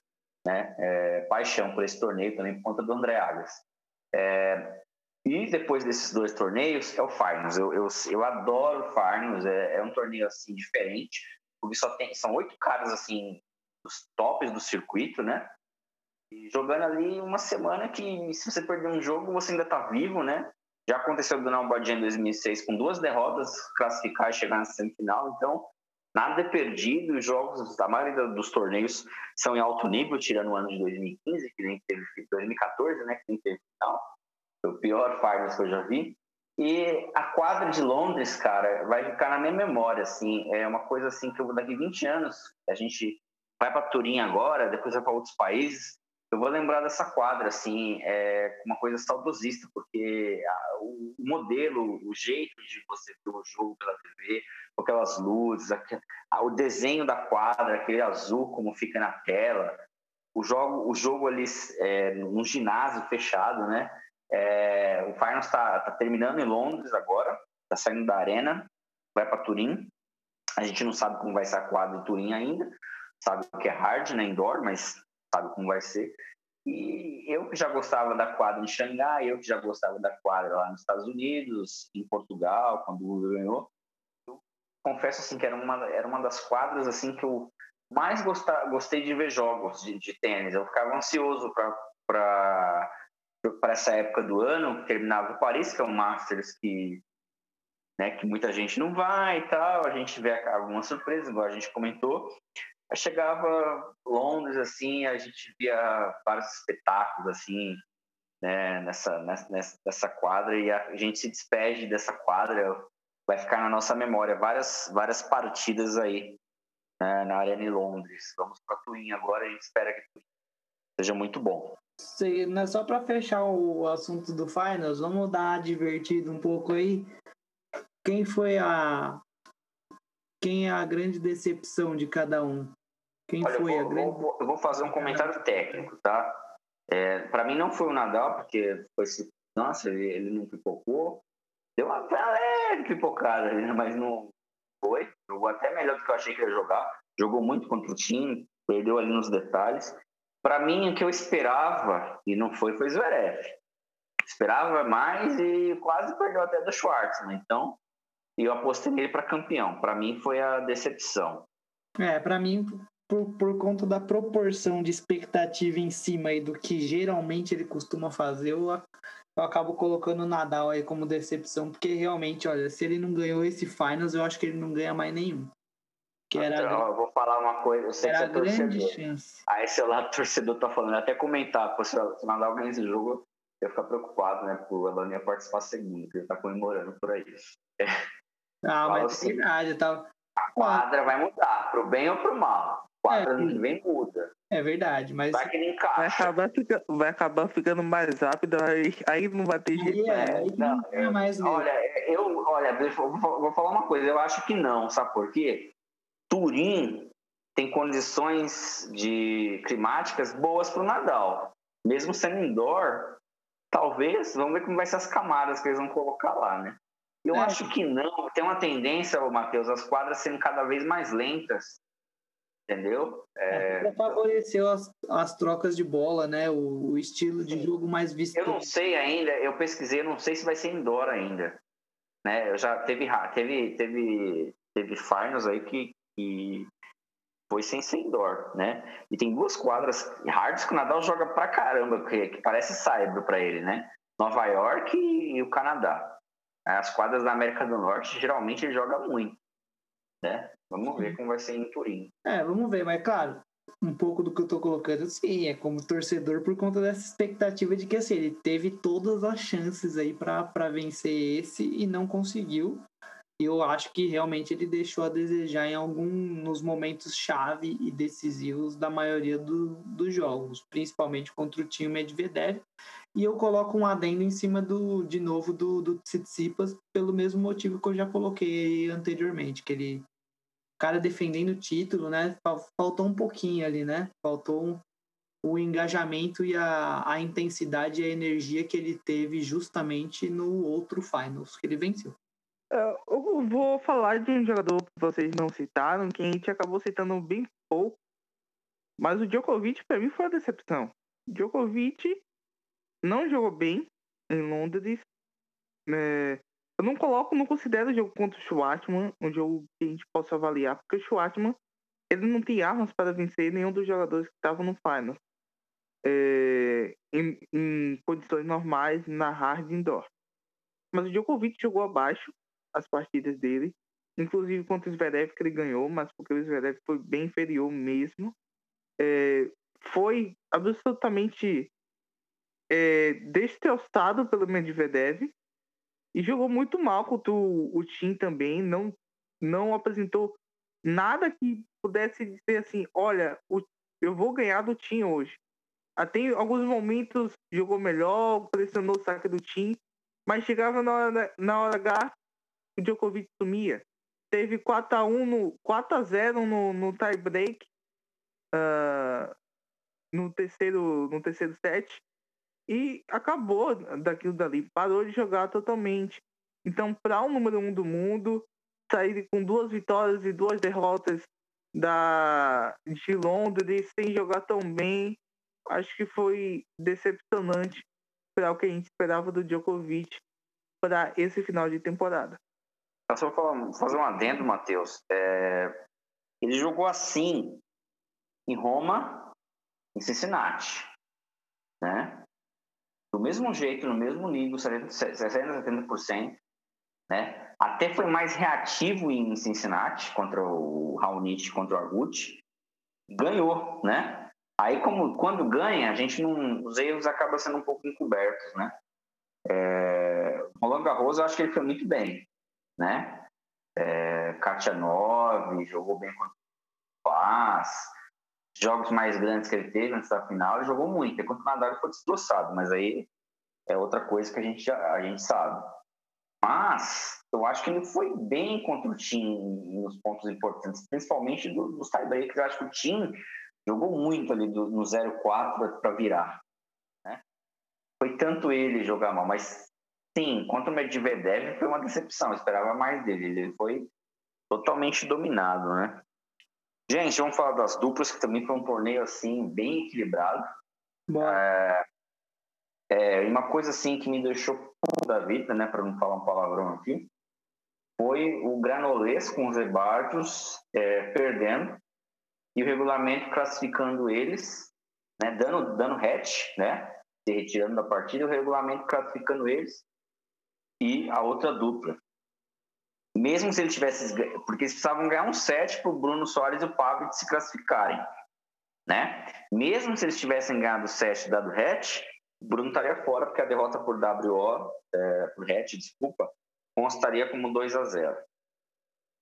A: né? É, paixão por esse torneio também por conta do André Agas. É, e depois desses dois torneios é o Finals eu, eu, eu adoro o é, é um torneio assim diferente porque só tem são oito caras assim dos tops do circuito né? e jogando ali uma semana que se você perder um jogo você ainda tá vivo né já aconteceu do Nalbadinha em 2006 com duas derrotas, classificar e chegar na semifinal. Então, nada é perdido. Os jogos, a maioria dos torneios são em alto nível, tirando o ano de 2015, que nem teve 2014, né? Que nem teve final. Foi o pior finals que eu já vi. E a quadra de Londres, cara, vai ficar na minha memória, assim. É uma coisa assim que eu daqui 20 anos, a gente vai para Turim agora, depois vai para outros países eu vou lembrar dessa quadra, assim, é uma coisa saudosista, porque a, o modelo, o jeito de você ver o jogo pela TV, com aquelas luzes, a, o desenho da quadra, aquele azul como fica na tela, o jogo, o jogo ali é, no ginásio fechado, né? É, o Finals está tá terminando em Londres agora, está saindo da arena, vai para Turim. A gente não sabe como vai ser a quadra de Turim ainda, sabe que é hard, né, indoor, mas sabe como vai ser. E eu que já gostava da quadra em Xangai, eu que já gostava da quadra lá nos Estados Unidos, em Portugal, quando o ganhou, eu confesso assim que era uma, era uma das quadras assim que eu mais gostava, gostei de ver jogos de, de tênis. Eu ficava ansioso para essa época do ano, terminava o Paris, que é um Masters que né, que muita gente não vai e tal, a gente vê algumas surpresas, igual a gente comentou, Chegava Londres, assim, a gente via vários espetáculos, assim, né, nessa, nessa, nessa quadra, e a gente se despede dessa quadra, vai ficar na nossa memória várias, várias partidas aí né, na Arena em Londres. Vamos para Twin agora e espera que seja muito bom.
B: Sim, né, só para fechar o assunto do Finals, vamos dar divertido um pouco aí. Quem foi a quem é a grande decepção de cada um? Quem
A: Olha,
B: foi
A: eu vou,
B: a grande.
A: Vou, eu vou fazer um comentário técnico, tá? É, para mim não foi o Nadal, porque foi esse, nossa, ele, ele não pipocou. Deu uma leve pipocada, mas não foi. Jogou até melhor do que eu achei que ia jogar. Jogou muito contra o time, perdeu ali nos detalhes. Para mim, o que eu esperava, e não foi, foi Zverev. Esperava mais e quase perdeu até do Schwartzman. Então, eu apostei nele para campeão. Para mim, foi a decepção.
B: É, para mim, por, por conta da proporção de expectativa em cima aí do que geralmente ele costuma fazer, eu, eu acabo colocando o Nadal aí como decepção, porque realmente, olha, se ele não ganhou esse Finals, eu acho que ele não ganha mais nenhum.
A: Que era então, eu vou falar uma coisa, eu sei
B: era
A: que você
B: é chance.
A: Aí seu lado torcedor tá falando, até comentar, se o Nadal ganhar esse jogo, eu ia ficar preocupado, né? Porque o Elano ia participar segundo, que ele tá comemorando por aí. É.
B: Ah, mas assim, é verdade, tá.
A: A quadra vai mudar, pro bem ou pro mal quadra é, que vem muda.
B: É verdade, mas.
A: Vai que nem
C: Vai acabar, fica, vai acabar ficando mais rápido, aí, aí não vai ter jeito.
B: É, aí não, não é mais
A: olha, eu, olha, vou falar uma coisa, eu acho que não, sabe por quê? Turim tem condições de climáticas boas para o Nadal. Mesmo sendo indoor, talvez, vamos ver como vai ser as camadas que eles vão colocar lá, né? Eu é. acho que não, tem uma tendência, Matheus, as quadras sendo cada vez mais lentas entendeu?
B: É, favoreceu as, as trocas de bola, né? O, o estilo de jogo mais visto.
A: Eu não sei ainda, eu pesquisei, eu não sei se vai ser indoor ainda. Né? Eu já teve teve teve teve finals aí que, que foi sem ser indoor, né? E tem duas quadras hards que o Nadal joga pra caramba, que, que parece cyber para ele, né? Nova York e, e o Canadá. As quadras da América do Norte geralmente ele joga muito, né? Vamos ver como vai ser em Turim.
B: É, vamos ver, mas claro, um pouco do que eu tô colocando, sim, é como torcedor por conta dessa expectativa de que assim, ele teve todas as chances aí para vencer esse e não conseguiu. Eu acho que realmente ele deixou a desejar em algum nos momentos chave e decisivos da maioria do, dos jogos, principalmente contra o time Medvedev. E eu coloco um adendo em cima do de novo do, do Tsitsipas pelo mesmo motivo que eu já coloquei anteriormente, que ele cara defendendo o título, né? Faltou um pouquinho ali, né? Faltou um o engajamento e a, a intensidade e a energia que ele teve justamente no outro Finals que ele venceu.
C: É, eu vou falar de um jogador que vocês não citaram, que a gente acabou citando bem pouco, mas o Djokovic para mim foi uma decepção. Djokovic não jogou bem em Londres. É, eu não coloco, não considero o jogo contra o Schwartzman um jogo que a gente possa avaliar, porque o Schwartzman ele não tem armas para vencer nenhum dos jogadores que estavam no final. É, em, em, condições normais na hard indoor. Mas o Djokovic jogou abaixo as partidas dele, inclusive contra o Zverev que ele ganhou, mas porque o Zverev foi bem inferior mesmo. É, foi absolutamente é, destroçado pelo Medvedev e jogou muito mal contra o, o Tim também, não, não apresentou nada que pudesse dizer assim, olha, o, eu vou ganhar do Tim hoje. Até em alguns momentos jogou melhor, pressionou o saque do Tim, mas chegava na hora, na hora H, o Djokovic sumia. Teve 4x1 no 4x0 no, no tie break uh, no terceiro no terceiro set e acabou daquilo dali, parou de jogar totalmente. Então, para o número um do mundo, sair com duas vitórias e duas derrotas da de Londres sem jogar tão bem, acho que foi decepcionante para o que a gente esperava do Djokovic para esse final de temporada.
A: Só para fazer um adendo, Matheus. É... Ele jogou assim em Roma, em Cincinnati, né? Do mesmo jeito, no mesmo nível, 60%, 70%, né? Até foi mais reativo em Cincinnati contra o Raonic, contra o Arguti, ganhou, né? Aí, como quando ganha, a gente não, os erros acabam sendo um pouco encobertos, né? É, Roland Garros, eu acho que ele foi muito bem, né? É, Katia 9, jogou bem contra o Paz, jogos mais grandes que ele teve antes da final, ele jogou muito. Enquanto o Nadal foi destroçado, mas aí é outra coisa que a gente, a gente sabe. Mas eu acho que ele foi bem contra o time nos pontos importantes, principalmente do, dos tiebreakers. Eu acho que o time jogou muito ali do, no 0-4 para virar. Né? Foi tanto ele jogar mal, mas sim, contra o Medvedev foi uma decepção. Eu esperava mais dele. Ele foi totalmente dominado, né? Gente, vamos falar das duplas, que também foi um torneio assim bem equilibrado. É, é, uma coisa assim que me deixou da vida, né, para não falar um palavrão aqui, foi o Granolês com os Ebardios é, perdendo e o regulamento classificando eles, né, dando, dando hatch, né, se retirando da partida, o regulamento classificando eles e a outra dupla mesmo se ele tivesse. Porque eles precisavam ganhar um set para o Bruno Soares e o Pablo se classificarem. Né? Mesmo se eles tivessem ganhado o set dado hatch, o Bruno estaria fora, porque a derrota por WO, é, por hatch, desculpa, constaria como 2 a 0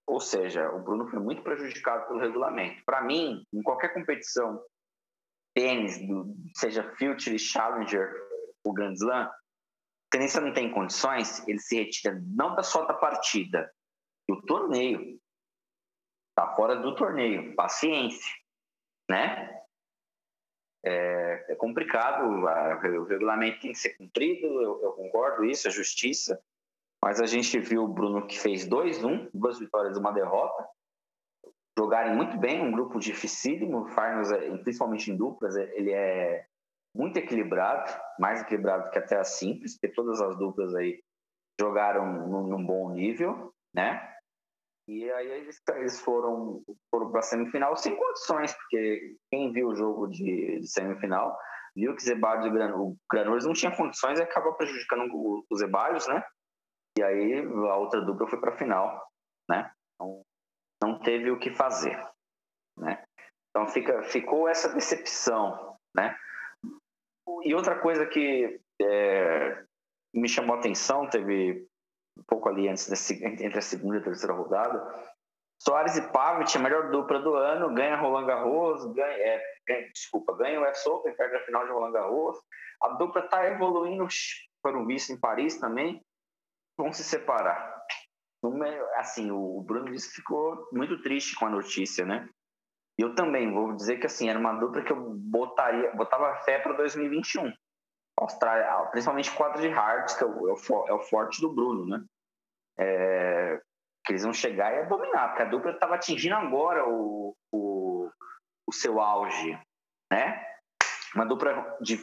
A: Ou seja, o Bruno foi muito prejudicado pelo regulamento. Para mim, em qualquer competição, tênis, seja Future, Challenger ou Grand Slam, tenista não tem condições, ele se retira não só da partida, do torneio. Está fora do torneio. Paciência. Né? É, é complicado, o regulamento tem que ser cumprido, eu, eu, concordo isso, a justiça. Mas a gente viu o Bruno que fez 2-1, duas vitórias e uma derrota. Jogarem muito bem, um grupo dificílimo. O Finals, é, principalmente em duplas, é, ele é muito equilibrado, mais equilibrado que até a simples, porque todas as duplas aí jogaram num, num bom nível, né? E aí eles, eles foram, foram para a semifinal sem condições, porque quem viu o jogo de, de semifinal viu que Zeballos e o Granules não tinha condições e acabou prejudicando os Zeballos, né? E aí a outra dupla foi para a final, né? Então, não teve o que fazer, né? Então fica, ficou essa decepção, né? E outra coisa que é, me chamou a atenção, teve um pouco ali antes da, entre a segunda e a terceira rodada. Soares e Pavic, a melhor dupla do ano, ganha Roland Garros, ganha, é, ganha, desculpa, ganha o US Open, perde a final de Roland Garros. A dupla está evoluindo para um vice em Paris também. Vão se separar. Assim, o Bruno disse que ficou muito triste com a notícia, né? eu também vou dizer que assim, era uma dupla que eu botaria, botava fé para 2021. Austrália, principalmente quadro de Hearts, que é o, é é o forte do Bruno, né? É, que eles vão chegar e abominar, porque a dupla estava atingindo agora o, o, o, seu auge, né? Uma dupla de,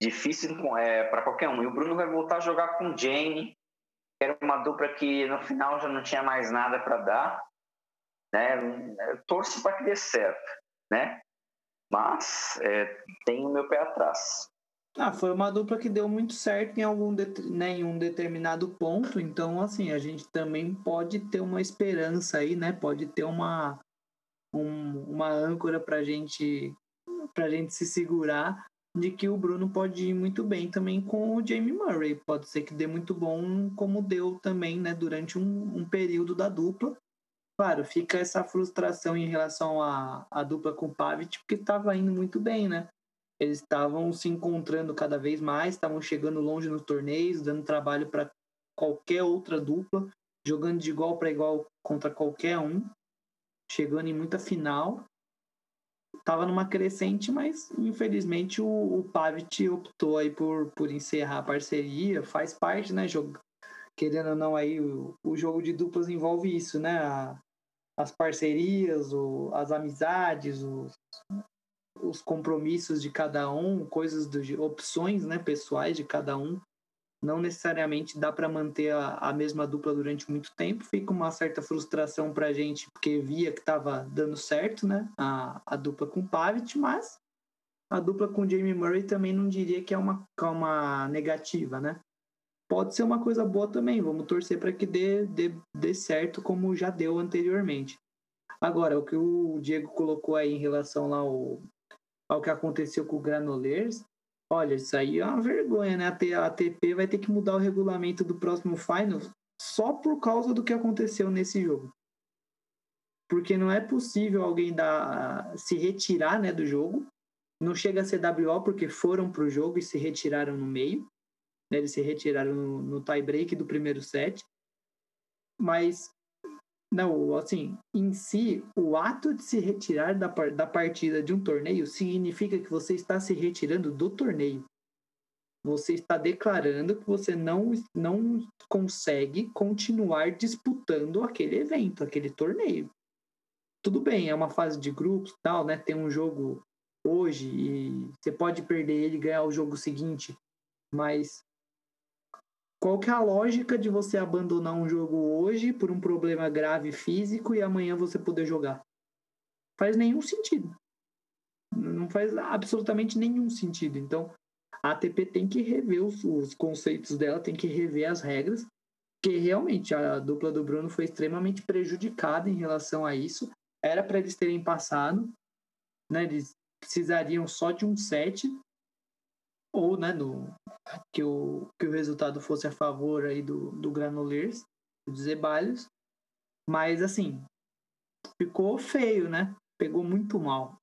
A: difícil é, para qualquer um. E o Bruno vai voltar a jogar com o Jane, era uma dupla que no final já não tinha mais nada para dar, né? Torço para que dê certo, né? Mas é, tenho meu pé atrás.
B: Ah, foi uma dupla que deu muito certo em algum né, em um determinado ponto, então assim, a gente também pode ter uma esperança aí, né? Pode ter uma um, uma âncora pra gente pra gente se segurar de que o Bruno pode ir muito bem também com o Jamie Murray. Pode ser que dê muito bom, como deu também, né, durante um, um período da dupla. Claro, fica essa frustração em relação à, à dupla com o Pavic, porque estava indo muito bem, né? Eles estavam se encontrando cada vez mais, estavam chegando longe nos torneios, dando trabalho para qualquer outra dupla, jogando de igual para igual contra qualquer um, chegando em muita final. Tava numa crescente, mas infelizmente o, o optou aí por, por encerrar a parceria. Faz parte, né? Jogo, querendo ou não, aí o, o jogo de duplas envolve isso, né? A, as parcerias, o, as amizades, os, os compromissos de cada um, coisas de opções, né, pessoais de cada um. Não necessariamente dá para manter a, a, mesma dupla durante muito tempo. Fica uma certa frustração para a gente, porque via que estava dando certo, né? A, a dupla com Pavic, mas a dupla com Jamie Murray também não diria que é uma, é uma negativa, né? Pode ser uma coisa boa também. Vamos torcer para que dê, dê, dê certo, como já deu anteriormente. Agora, o que o Diego colocou aí em relação lá ao, ao que aconteceu com o Granolers, olha, isso aí é uma vergonha, né? A ATP vai ter que mudar o regulamento do próximo final só por causa do que aconteceu nesse jogo. Porque não é possível alguém dar, se retirar né, do jogo. Não chega a ser WO porque foram para o jogo e se retiraram no meio. Né? Eles se retiraram no, no tie break do primeiro set. Mas não, assim, em si, o ato de se retirar da, da partida de um torneio significa que você está se retirando do torneio. Você está declarando que você não, não consegue continuar disputando aquele evento, aquele torneio. Tudo bem, é uma fase de grupos tal, né? Tem um jogo hoje e você pode perder ele e ganhar o jogo seguinte, mas qual que é a lógica de você abandonar um jogo hoje por um problema grave físico e amanhã você poder jogar? Faz nenhum sentido. Não faz absolutamente nenhum sentido. Então, a ATP tem que rever os, os conceitos dela, tem que rever as regras, porque realmente a dupla do Bruno foi extremamente prejudicada em relação a isso. Era para eles terem passado, né? Eles precisariam só de um set ou né, do, que, o, que o resultado fosse a favor aí do, do Granolers, do Zebalhos. Mas assim, ficou feio, né? Pegou muito mal.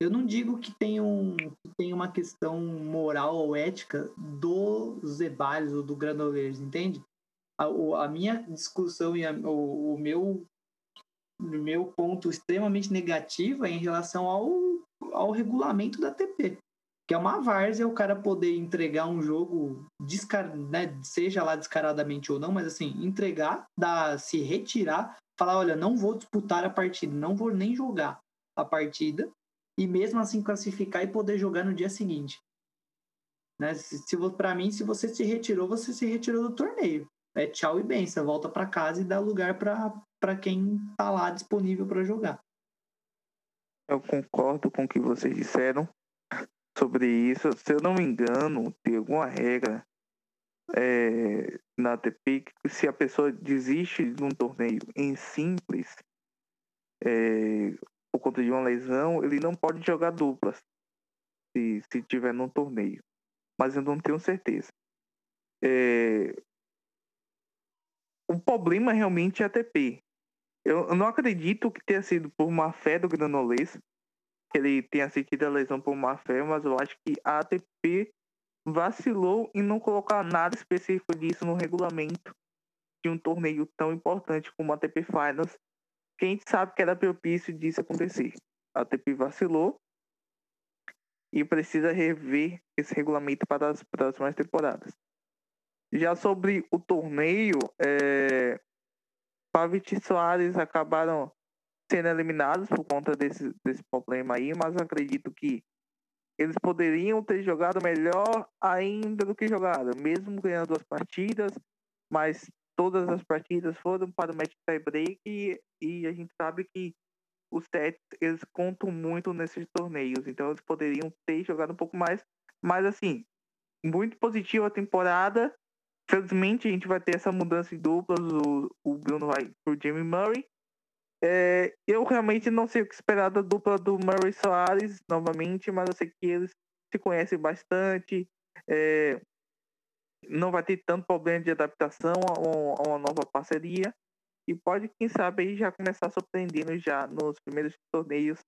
B: Eu não digo que tem, um, que tem uma questão moral ou ética do Zebalhos ou do Granolers, entende? A, a minha discussão e a, o, o meu meu ponto extremamente negativo é em relação ao, ao regulamento da TP que é uma várzea o cara poder entregar um jogo, descar... né, seja lá descaradamente ou não, mas assim, entregar, dar, se retirar, falar, olha, não vou disputar a partida, não vou nem jogar a partida, e mesmo assim classificar e poder jogar no dia seguinte. Né? Se, se para mim, se você se retirou, você se retirou do torneio. É tchau e bem, você volta para casa e dá lugar para quem tá lá disponível para jogar.
C: Eu concordo com o que vocês disseram sobre isso. Se eu não me engano, tem alguma regra é, na ATP que se a pessoa desiste de um torneio em simples é, por conta de uma lesão, ele não pode jogar duplas se, se tiver num torneio. Mas eu não tenho certeza. É, o problema realmente é a ATP. Eu, eu não acredito que tenha sido por má fé do Granolês, que ele tenha sentido a lesão por má fé, mas eu acho que a ATP vacilou em não colocar nada específico disso no regulamento de um torneio tão importante como a ATP Finals, que a gente sabe que era propício disso acontecer. A ATP vacilou e precisa rever esse regulamento para as próximas temporadas. Já sobre o torneio, é, Pavic e Soares acabaram sendo eliminados por conta desse, desse problema aí, mas acredito que eles poderiam ter jogado melhor ainda do que jogaram, mesmo ganhando as partidas, mas todas as partidas foram para o match tie break e, e a gente sabe que os sets eles contam muito nesses torneios, então eles poderiam ter jogado um pouco mais, mas assim, muito positiva a temporada. Felizmente a gente vai ter essa mudança de duplas, o, o Bruno vai pro Jamie Murray. É, eu realmente não sei o que esperar da dupla do Murray Soares novamente, mas eu sei que eles se conhecem bastante. É, não vai ter tanto problema de adaptação a, a uma nova parceria e pode, quem sabe, aí já começar surpreendendo já nos primeiros torneios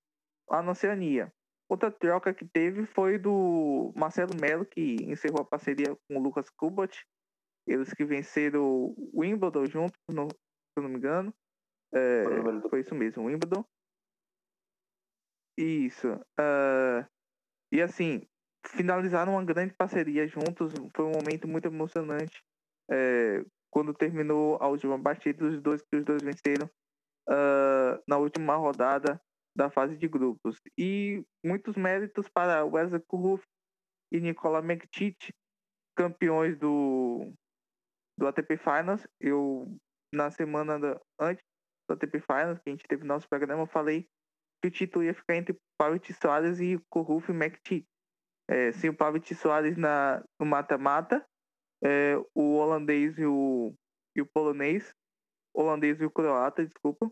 C: lá na Oceania. Outra troca que teve foi do Marcelo Melo, que encerrou a parceria com o Lucas Kubat. Eles que venceram o Wimbledon juntos, no, se eu não me engano. É, foi isso mesmo, Wimbledon. Isso. Uh, e assim, finalizaram uma grande parceria juntos. Foi um momento muito emocionante. É, quando terminou a última partida, os dois que os dois venceram uh, na última rodada da fase de grupos. E muitos méritos para Wesley Kuruf e Nicola Mektic, campeões do, do ATP Finals. Eu, na semana da, antes do ATP Finals, que a gente teve nosso programa, eu falei que o título ia ficar entre Pavic Soares e Kuruf e Mektic. É, sem o Pavic Soares na, no mata-mata, é, o holandês e o, e o polonês, holandês e o croata, desculpa,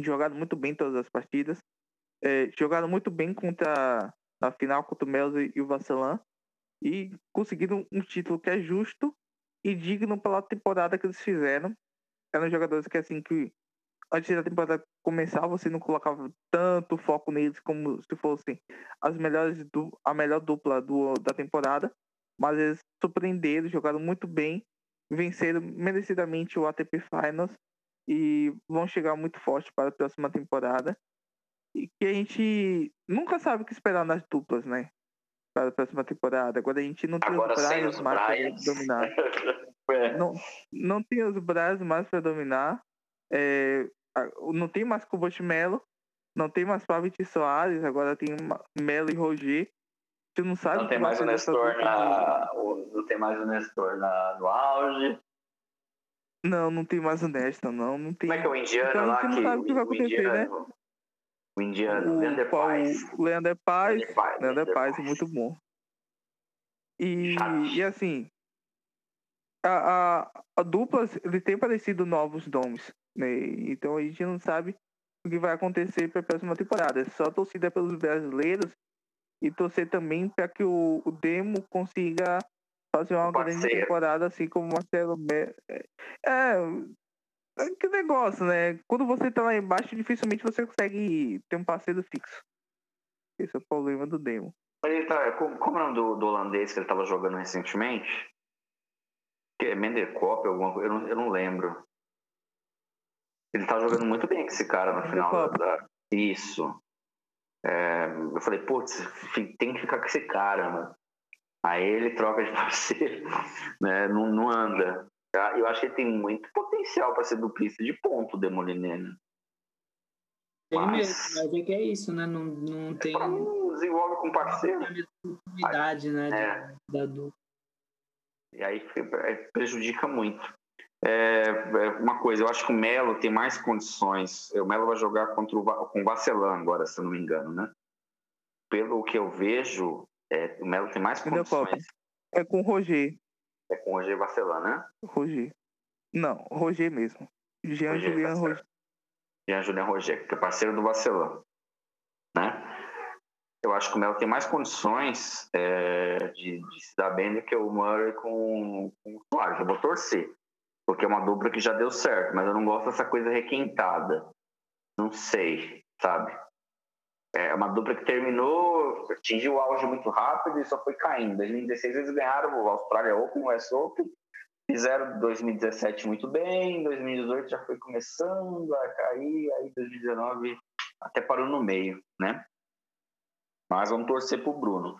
C: jogaram muito bem todas as partidas, é, jogaram muito bem contra a final contra o Mels e o Vasselan e conseguiram um título que é justo e digno pela temporada que eles fizeram. Eram jogadores que assim que antes da temporada começar você não colocava tanto foco neles como se fossem as melhores do, a melhor dupla do, da temporada mas eles surpreenderam, jogaram muito bem, venceram merecidamente o ATP Finals e vão chegar muito forte para a próxima temporada. E que a gente nunca sabe o que esperar nas duplas, né? Para a próxima temporada. Agora a gente não tem
A: Agora,
C: os Bryans
A: mais
C: para dominar. é. não, não tem os Bryans mais para dominar. É, não tem mais Kubot Melo. Não tem mais Pavic Soares. Agora tem Melo e Roger. Tu não sabe.
A: Não tem mais o Nestor na. Não tem mais o Nestor na, no auge.
C: Não, não tem mais o Nestor, não. não tem...
A: Como é que é o indiano então, lá?
C: Não sabe o que vai acontecer,
A: indiano,
C: né?
A: O indiano, o, Leander Paz.
C: O Leander Paz. Leander Paz, muito bom. E, e assim, a, a, a dupla, ele tem parecido novos nomes, né? Então a gente não sabe o que vai acontecer para a próxima temporada. É só torcida pelos brasileiros e torcer também para que o, o Demo consiga fazer uma grande temporada, assim como o Marcelo. É, é, é, que negócio, né? Quando você tá lá embaixo, dificilmente você consegue ter um parceiro fixo. Esse é o problema do Demo.
A: Ele tá, como, como é o nome do, do holandês que ele estava jogando recentemente? Que é Menderkop, alguma coisa, eu não, eu não lembro. Ele tá jogando muito bem com esse cara no final da. Isso. É, eu falei, putz, tem que ficar com esse cara, mano. Aí ele troca de parceiro, né? Não, não anda. Tá? Eu acho que ele tem muito potencial para ser duplista de ponto, Demoliné. Né?
B: Tem mas... mesmo, mas é que é isso, né? Não, não tem.
A: Não desenvolve com parceiro.
B: Não né? É. Da, da
A: E aí prejudica muito. É, é, uma coisa, eu acho que o Melo tem mais condições. O Melo vai jogar contra o, com o Vacelan agora, se eu não me engano, né? Pelo que eu vejo, é, o Melo tem mais condições.
C: É com o Roger.
A: É com o Roger Vacelan, né?
C: Roger. Não, Roger mesmo. Jean Roger, Julian Roger.
A: Jean Julian Roger, que é parceiro do Vacelan. Né? Eu acho que o Melo tem mais condições é, de, de, se dar bem do que o Murray com, com o Soares. Eu vou torcer porque é uma dupla que já deu certo, mas eu não gosto dessa coisa requentada. Não sei, sabe? É uma dupla que terminou, atingiu o auge muito rápido e só foi caindo. Em 2016 eles ganharam o Australia Open, o US Open, Fizeram 2017 muito bem, 2018 já foi começando a cair, aí 2019 até parou no meio, né? Mas vamos torcer pro Bruno.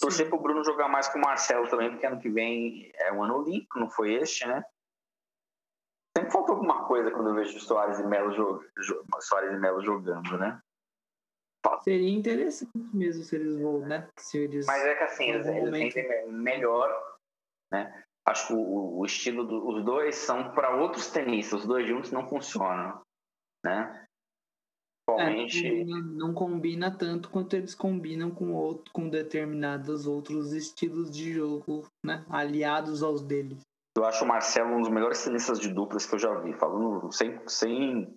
A: Torcer pro Bruno jogar mais com o Marcelo também, porque ano que vem é um ano olímpico, não foi este, né? Sempre falta alguma coisa quando eu vejo Soares e Melo, jog... Soares e Melo jogando, né?
B: Seria interessante mesmo se eles vão, né? Se eles
A: Mas é que assim, eles, eles sentem melhor, né? Acho que o, o estilo dos dois são para outros tenistas, os dois juntos não funcionam, né?
B: Atualmente... É, não combina tanto quanto eles combinam com, outro, com determinados outros estilos de jogo, né? Aliados aos deles.
A: Eu acho o Marcelo um dos melhores tenistas de duplas que eu já vi, falando sem, sem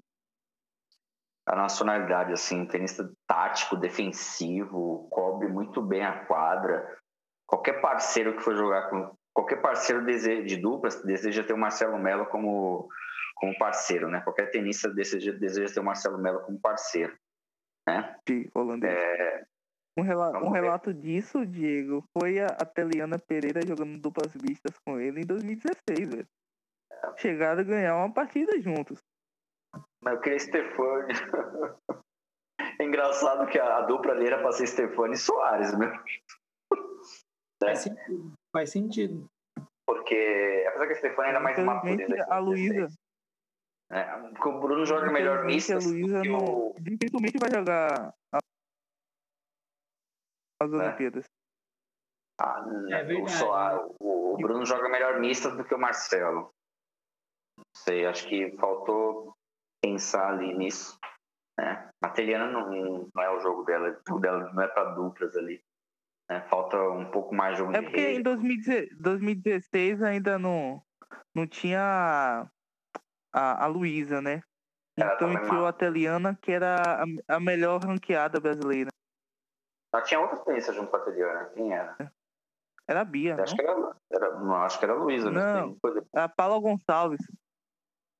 A: a nacionalidade, assim, tenista tático, defensivo, cobre muito bem a quadra. Qualquer parceiro que for jogar com. Qualquer parceiro de duplas deseja ter o Marcelo Mello como como parceiro, né? Qualquer tenista deseja, deseja ter o Marcelo Mello como parceiro, né?
C: De holandês. É... Um, rela um relato disso, Diego, foi a, a Teliana Pereira jogando duplas vistas com ele em 2016, velho. Chegaram a ganhar uma partida juntos.
A: Mas eu queria Stefani. é engraçado que a, a dupla ali era pra ser Stefani e Soares, meu.
B: Faz sentido. Faz sentido.
A: Porque, apesar que a Stefani era mais uma
C: A Luísa,
A: é, porque o Bruno joga melhor mista.
C: A Luísa não... dificilmente vai jogar as é. Olimpíadas.
A: Ah, é verdade. O, o, Bruno joga melhor mista do que o Marcelo. Não sei, acho que faltou pensar ali nisso. Né? A Teliana não, não é o jogo dela, o jogo dela não é para duplas ali. Né? Falta um pouco mais de jogo
C: É porque rede. em 2016 ainda não, não tinha a, a Luísa, né? Ela então entrou a Teliana, que era a, a, melhor ranqueada brasileira.
A: Ela tinha outra peça junto com a Teliana. Quem era?
C: Era a Bia.
A: Acho que era, era, não, acho que era a Luísa.
C: Não, a Paula Gonçalves.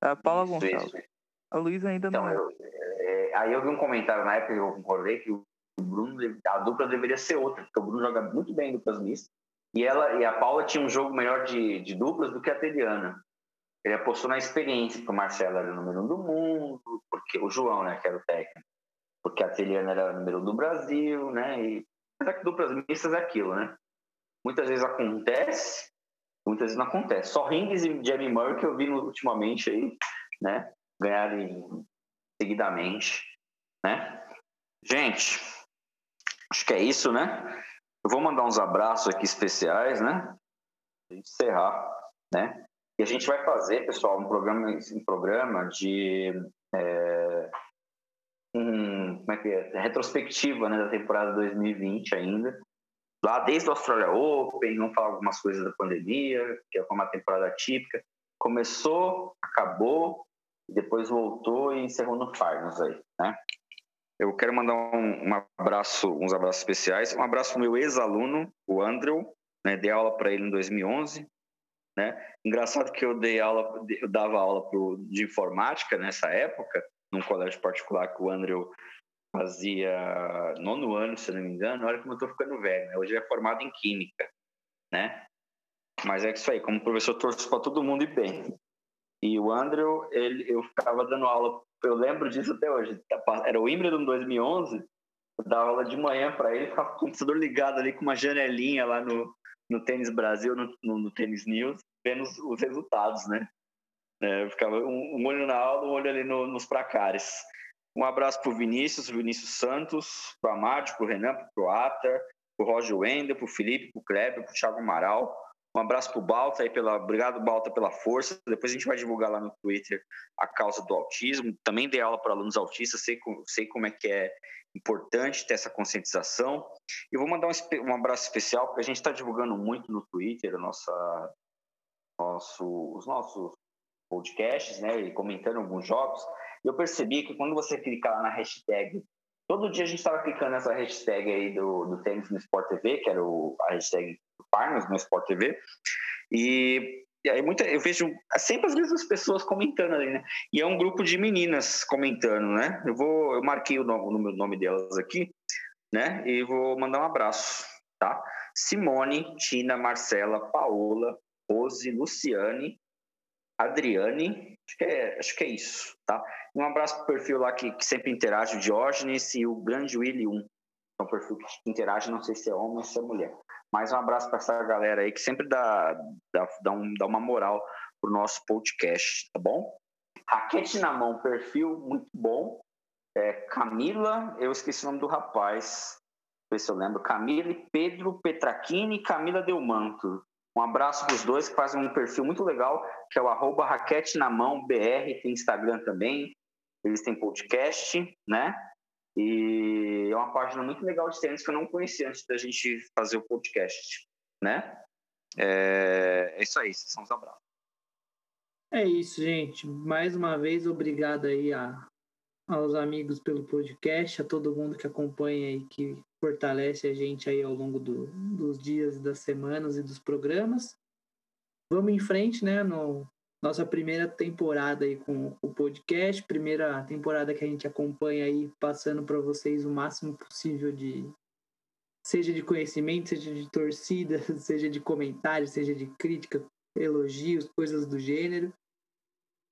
C: A Paula isso, Gonçalves. Isso. A Luísa ainda então, não é.
A: Eu, é. Aí eu vi um comentário na época que eu concordei que o Bruno, a dupla deveria ser outra, porque o Bruno joga muito bem em duplas mistas. E, ela, e a Paula tinha um jogo melhor de, de duplas do que a Teliana. Ele apostou na experiência, porque o Marcelo era o número um do mundo, porque o João, né, que era o técnico, porque a Teliana era número do Brasil, né? E duplas mistas é aquilo, né? Muitas vezes acontece, muitas vezes não acontece. Só Rings e Jamie Murray que eu vi ultimamente aí, né? Ganharem seguidamente, né? Gente, acho que é isso, né? Eu vou mandar uns abraços aqui especiais, né? Pra gente encerrar, né? E a gente vai fazer, pessoal, um programa, um programa de é, um, como é que é? retrospectiva né, da temporada 2020 ainda. Lá desde o Australia Open, vamos falar algumas coisas da pandemia, que é uma temporada típica. Começou, acabou, depois voltou e encerrou no Finals aí, né? Eu quero mandar um, um abraço, uns abraços especiais. Um abraço para o meu ex-aluno, o Andrew, né? Dei aula para ele em 2011, né? Engraçado que eu dei aula, eu dava aula pro, de informática nessa época, num colégio particular que o Andrew fazia nono ano, se não me engano. Olha como eu estou ficando velho, né? Hoje ele é formado em Química, né? Mas é isso aí, como professor torço para todo mundo e bem. E o Andrew, ele, eu ficava dando aula, eu lembro disso até hoje. Era o Wimbledon 2011, eu dava aula de manhã para ele, ficava com o computador ligado ali com uma janelinha lá no, no Tênis Brasil, no, no, no Tênis News, vendo os, os resultados, né? É, ficava um, um, olho na aula, um olho ali no, nos pracares. Um abraço para o Vinícius, Vinícius Santos, para o Amado, para o Renan, para o Atar, para o Roger Wendel, para o Felipe, para o Kleber, para o Thiago Amaral. Um abraço para o Balta, aí pela, obrigado Balta pela força. Depois a gente vai divulgar lá no Twitter a causa do autismo. Também dei aula para alunos autistas, sei, sei como é que é importante ter essa conscientização. E vou mandar um, um abraço especial, porque a gente está divulgando muito no Twitter nossa, nosso, os nossos podcasts, né, e comentando alguns jogos. Eu percebi que quando você clicar na hashtag, todo dia a gente estava clicando nessa hashtag aí do, do tênis no Sport TV, que era o, a hashtag do Parnos no Sport TV, e e aí muita, eu vejo sempre as mesmas pessoas comentando ali, né? E é um grupo de meninas comentando, né? Eu vou, eu marquei o nome, o nome delas aqui, né? E vou mandar um abraço, tá? Simone, Tina, Marcela, Paola, Rose, Luciane, Adriane, acho que é, acho que é isso, tá? Um abraço pro perfil lá que, que sempre interage, o Diógenes e o Grande Willy 1. É um perfil que interage, não sei se é homem ou se é mulher. Mas um abraço para essa galera aí que sempre dá, dá, dá, um, dá uma moral pro nosso podcast, tá bom? Raquete na mão, perfil muito bom. É, Camila, eu esqueci o nome do rapaz, ver se eu lembro. Camila e Pedro Petrachini e Camila Delmanto. Um abraço para os dois que fazem um perfil muito legal, que é o arroba raquete na mão BR, tem Instagram também, eles têm podcast, né? E é uma página muito legal de tênis que eu não conhecia antes da gente fazer o podcast, né? É, é isso aí, são os abraços.
B: É isso, gente. Mais uma vez, obrigado aí a, aos amigos pelo podcast, a todo mundo que acompanha e que fortalece a gente aí ao longo do, dos dias, das semanas e dos programas. Vamos em frente, né? No, nossa primeira temporada aí com o podcast, primeira temporada que a gente acompanha aí, passando para vocês o máximo possível de seja de conhecimento, seja de torcida, seja de comentários, seja de crítica, elogios, coisas do gênero,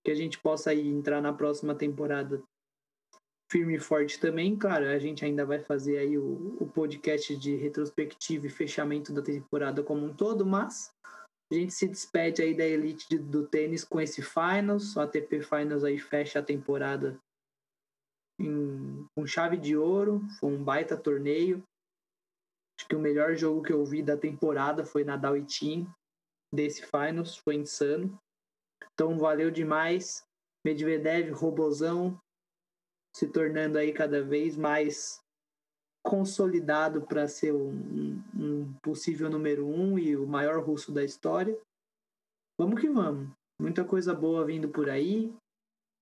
B: que a gente possa aí entrar na próxima temporada firme e forte também. Claro, a gente ainda vai fazer aí o, o podcast de retrospectiva e fechamento da temporada como um todo, mas a gente se despede aí da elite de, do tênis com esse Finals. O ATP Finals aí fecha a temporada em, com chave de ouro. Foi um baita torneio. Acho que o melhor jogo que eu vi da temporada foi Nadal e Team desse Finals. Foi insano. Então valeu demais. Medvedev, Robozão, se tornando aí cada vez mais consolidado para ser um, um, possível número um e o maior russo da história. Vamos que vamos. Muita coisa boa vindo por aí.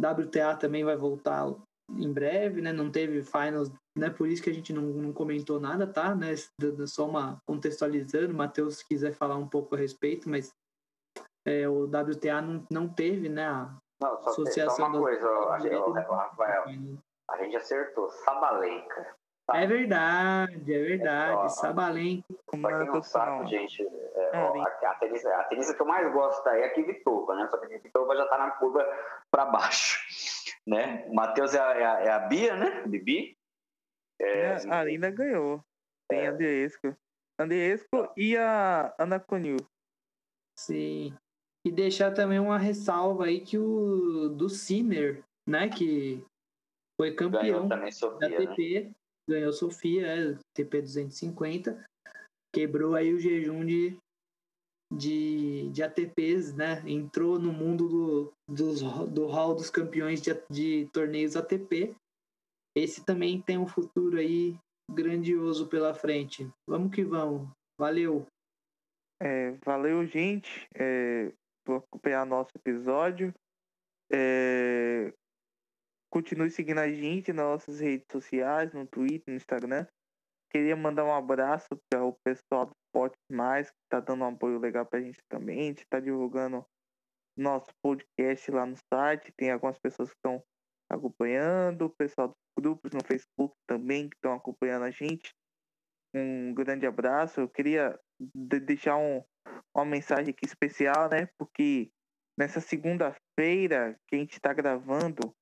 B: WTA também vai voltar em breve, né? Não teve finals, né? Por isso que a gente não, não comentou nada, tá? Né? Só uma contextualizando. Matheus quiser falar um pouco a respeito, mas é, o WTA não, não teve, né? A
A: não, só, associação só uma coisa, ó, Rafael. A gente acertou. Sabalenka.
B: É verdade, é verdade. É Sabalenka.
A: Pra quem não sabe, gente, é, é, ó, a, a, tenista, a tenista que eu mais gosto aí é a Kvitova, né? Só que a Kvitova já tá na curva para baixo, né? O Matheus é, é, a, é a Bia, né? Bibi.
C: É, a Alina ganhou. Tem a Andriesco. Andriesco e a Ana Conil.
B: Sim. E deixar também uma ressalva aí que o do Sinner, né? Que foi campeão
A: Sofia,
B: da TP. Né? ganhou Sofia, é, TP 250, quebrou aí o jejum de, de, de ATPs, né? Entrou no mundo do, dos, do hall dos campeões de, de torneios ATP. Esse também tem um futuro aí grandioso pela frente. Vamos que vamos. Valeu.
C: É, valeu, gente, é, por acompanhar nosso episódio. É, Continue seguindo a gente nas nossas redes sociais, no Twitter, no Instagram. Queria mandar um abraço para o pessoal do Spot Mais, que está dando um apoio legal para a gente também. A gente está divulgando nosso podcast lá no site. Tem algumas pessoas que estão acompanhando, o pessoal dos grupos no Facebook também que estão acompanhando a gente. Um grande abraço. Eu queria deixar um, uma mensagem aqui especial, né? Porque nessa segunda-feira que a gente está gravando,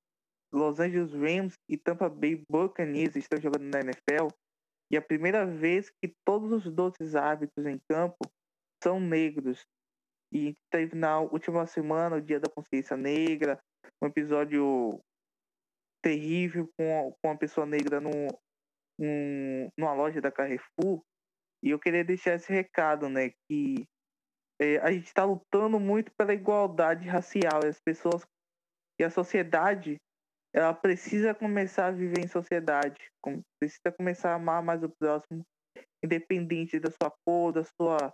C: Los Angeles Rams e Tampa Bay Buccaneers estão jogando na NFL e a primeira vez que todos os 12 árbitros em campo são negros. E teve na última semana, o Dia da Consciência Negra, um episódio terrível com, com uma pessoa negra no, um, numa loja da Carrefour. E eu queria deixar esse recado, né? Que é, a gente está lutando muito pela igualdade racial. E as pessoas e a sociedade ela precisa começar a viver em sociedade, precisa começar a amar mais o próximo, independente da sua cor, da sua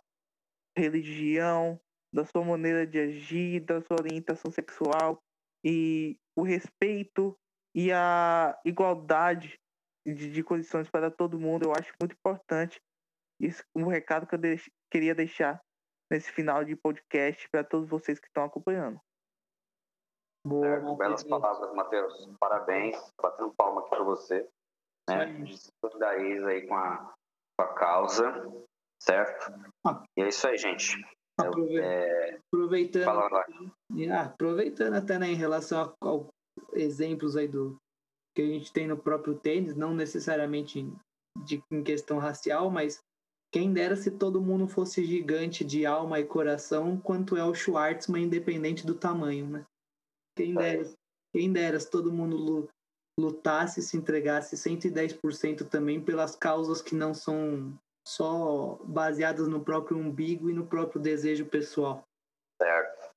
C: religião, da sua maneira de agir, da sua orientação sexual e o respeito e a igualdade de, de condições para todo mundo, eu acho muito importante. Isso um recado que eu deix, queria deixar nesse final de podcast para todos vocês que estão acompanhando.
A: Boa, certo? Belas palavras, Matheus. Parabéns. Batendo palma aqui para você. Né? De solidariza aí com a, com a causa, certo? Ah. E é isso aí, gente.
B: Aprove... É... Aproveitando, ah, aproveitando até né, em relação a, a, exemplos aí do que a gente tem no próprio tênis, não necessariamente de, em questão racial, mas quem dera se todo mundo fosse gigante de alma e coração, quanto é o Schwartzman, independente do tamanho, né? Quem dera, quem dera se todo mundo lutasse, se entregasse 110% também pelas causas que não são só baseadas no próprio umbigo e no próprio desejo pessoal.
A: Certo.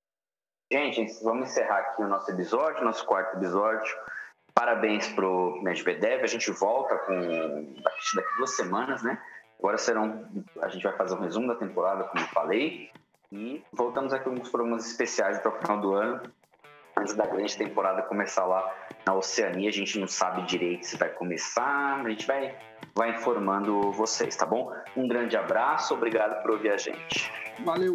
A: Gente, vamos encerrar aqui o nosso episódio, nosso quarto episódio. Parabéns pro Medvedev. A gente volta com daqui duas semanas, né? Agora serão. A gente vai fazer um resumo da temporada, como eu falei. E voltamos aqui os programas especiais até o final do ano. Antes da grande temporada começar lá na Oceania, a gente não sabe direito se vai começar. A gente vai, vai informando vocês, tá bom? Um grande abraço, obrigado por ouvir a gente.
B: Valeu!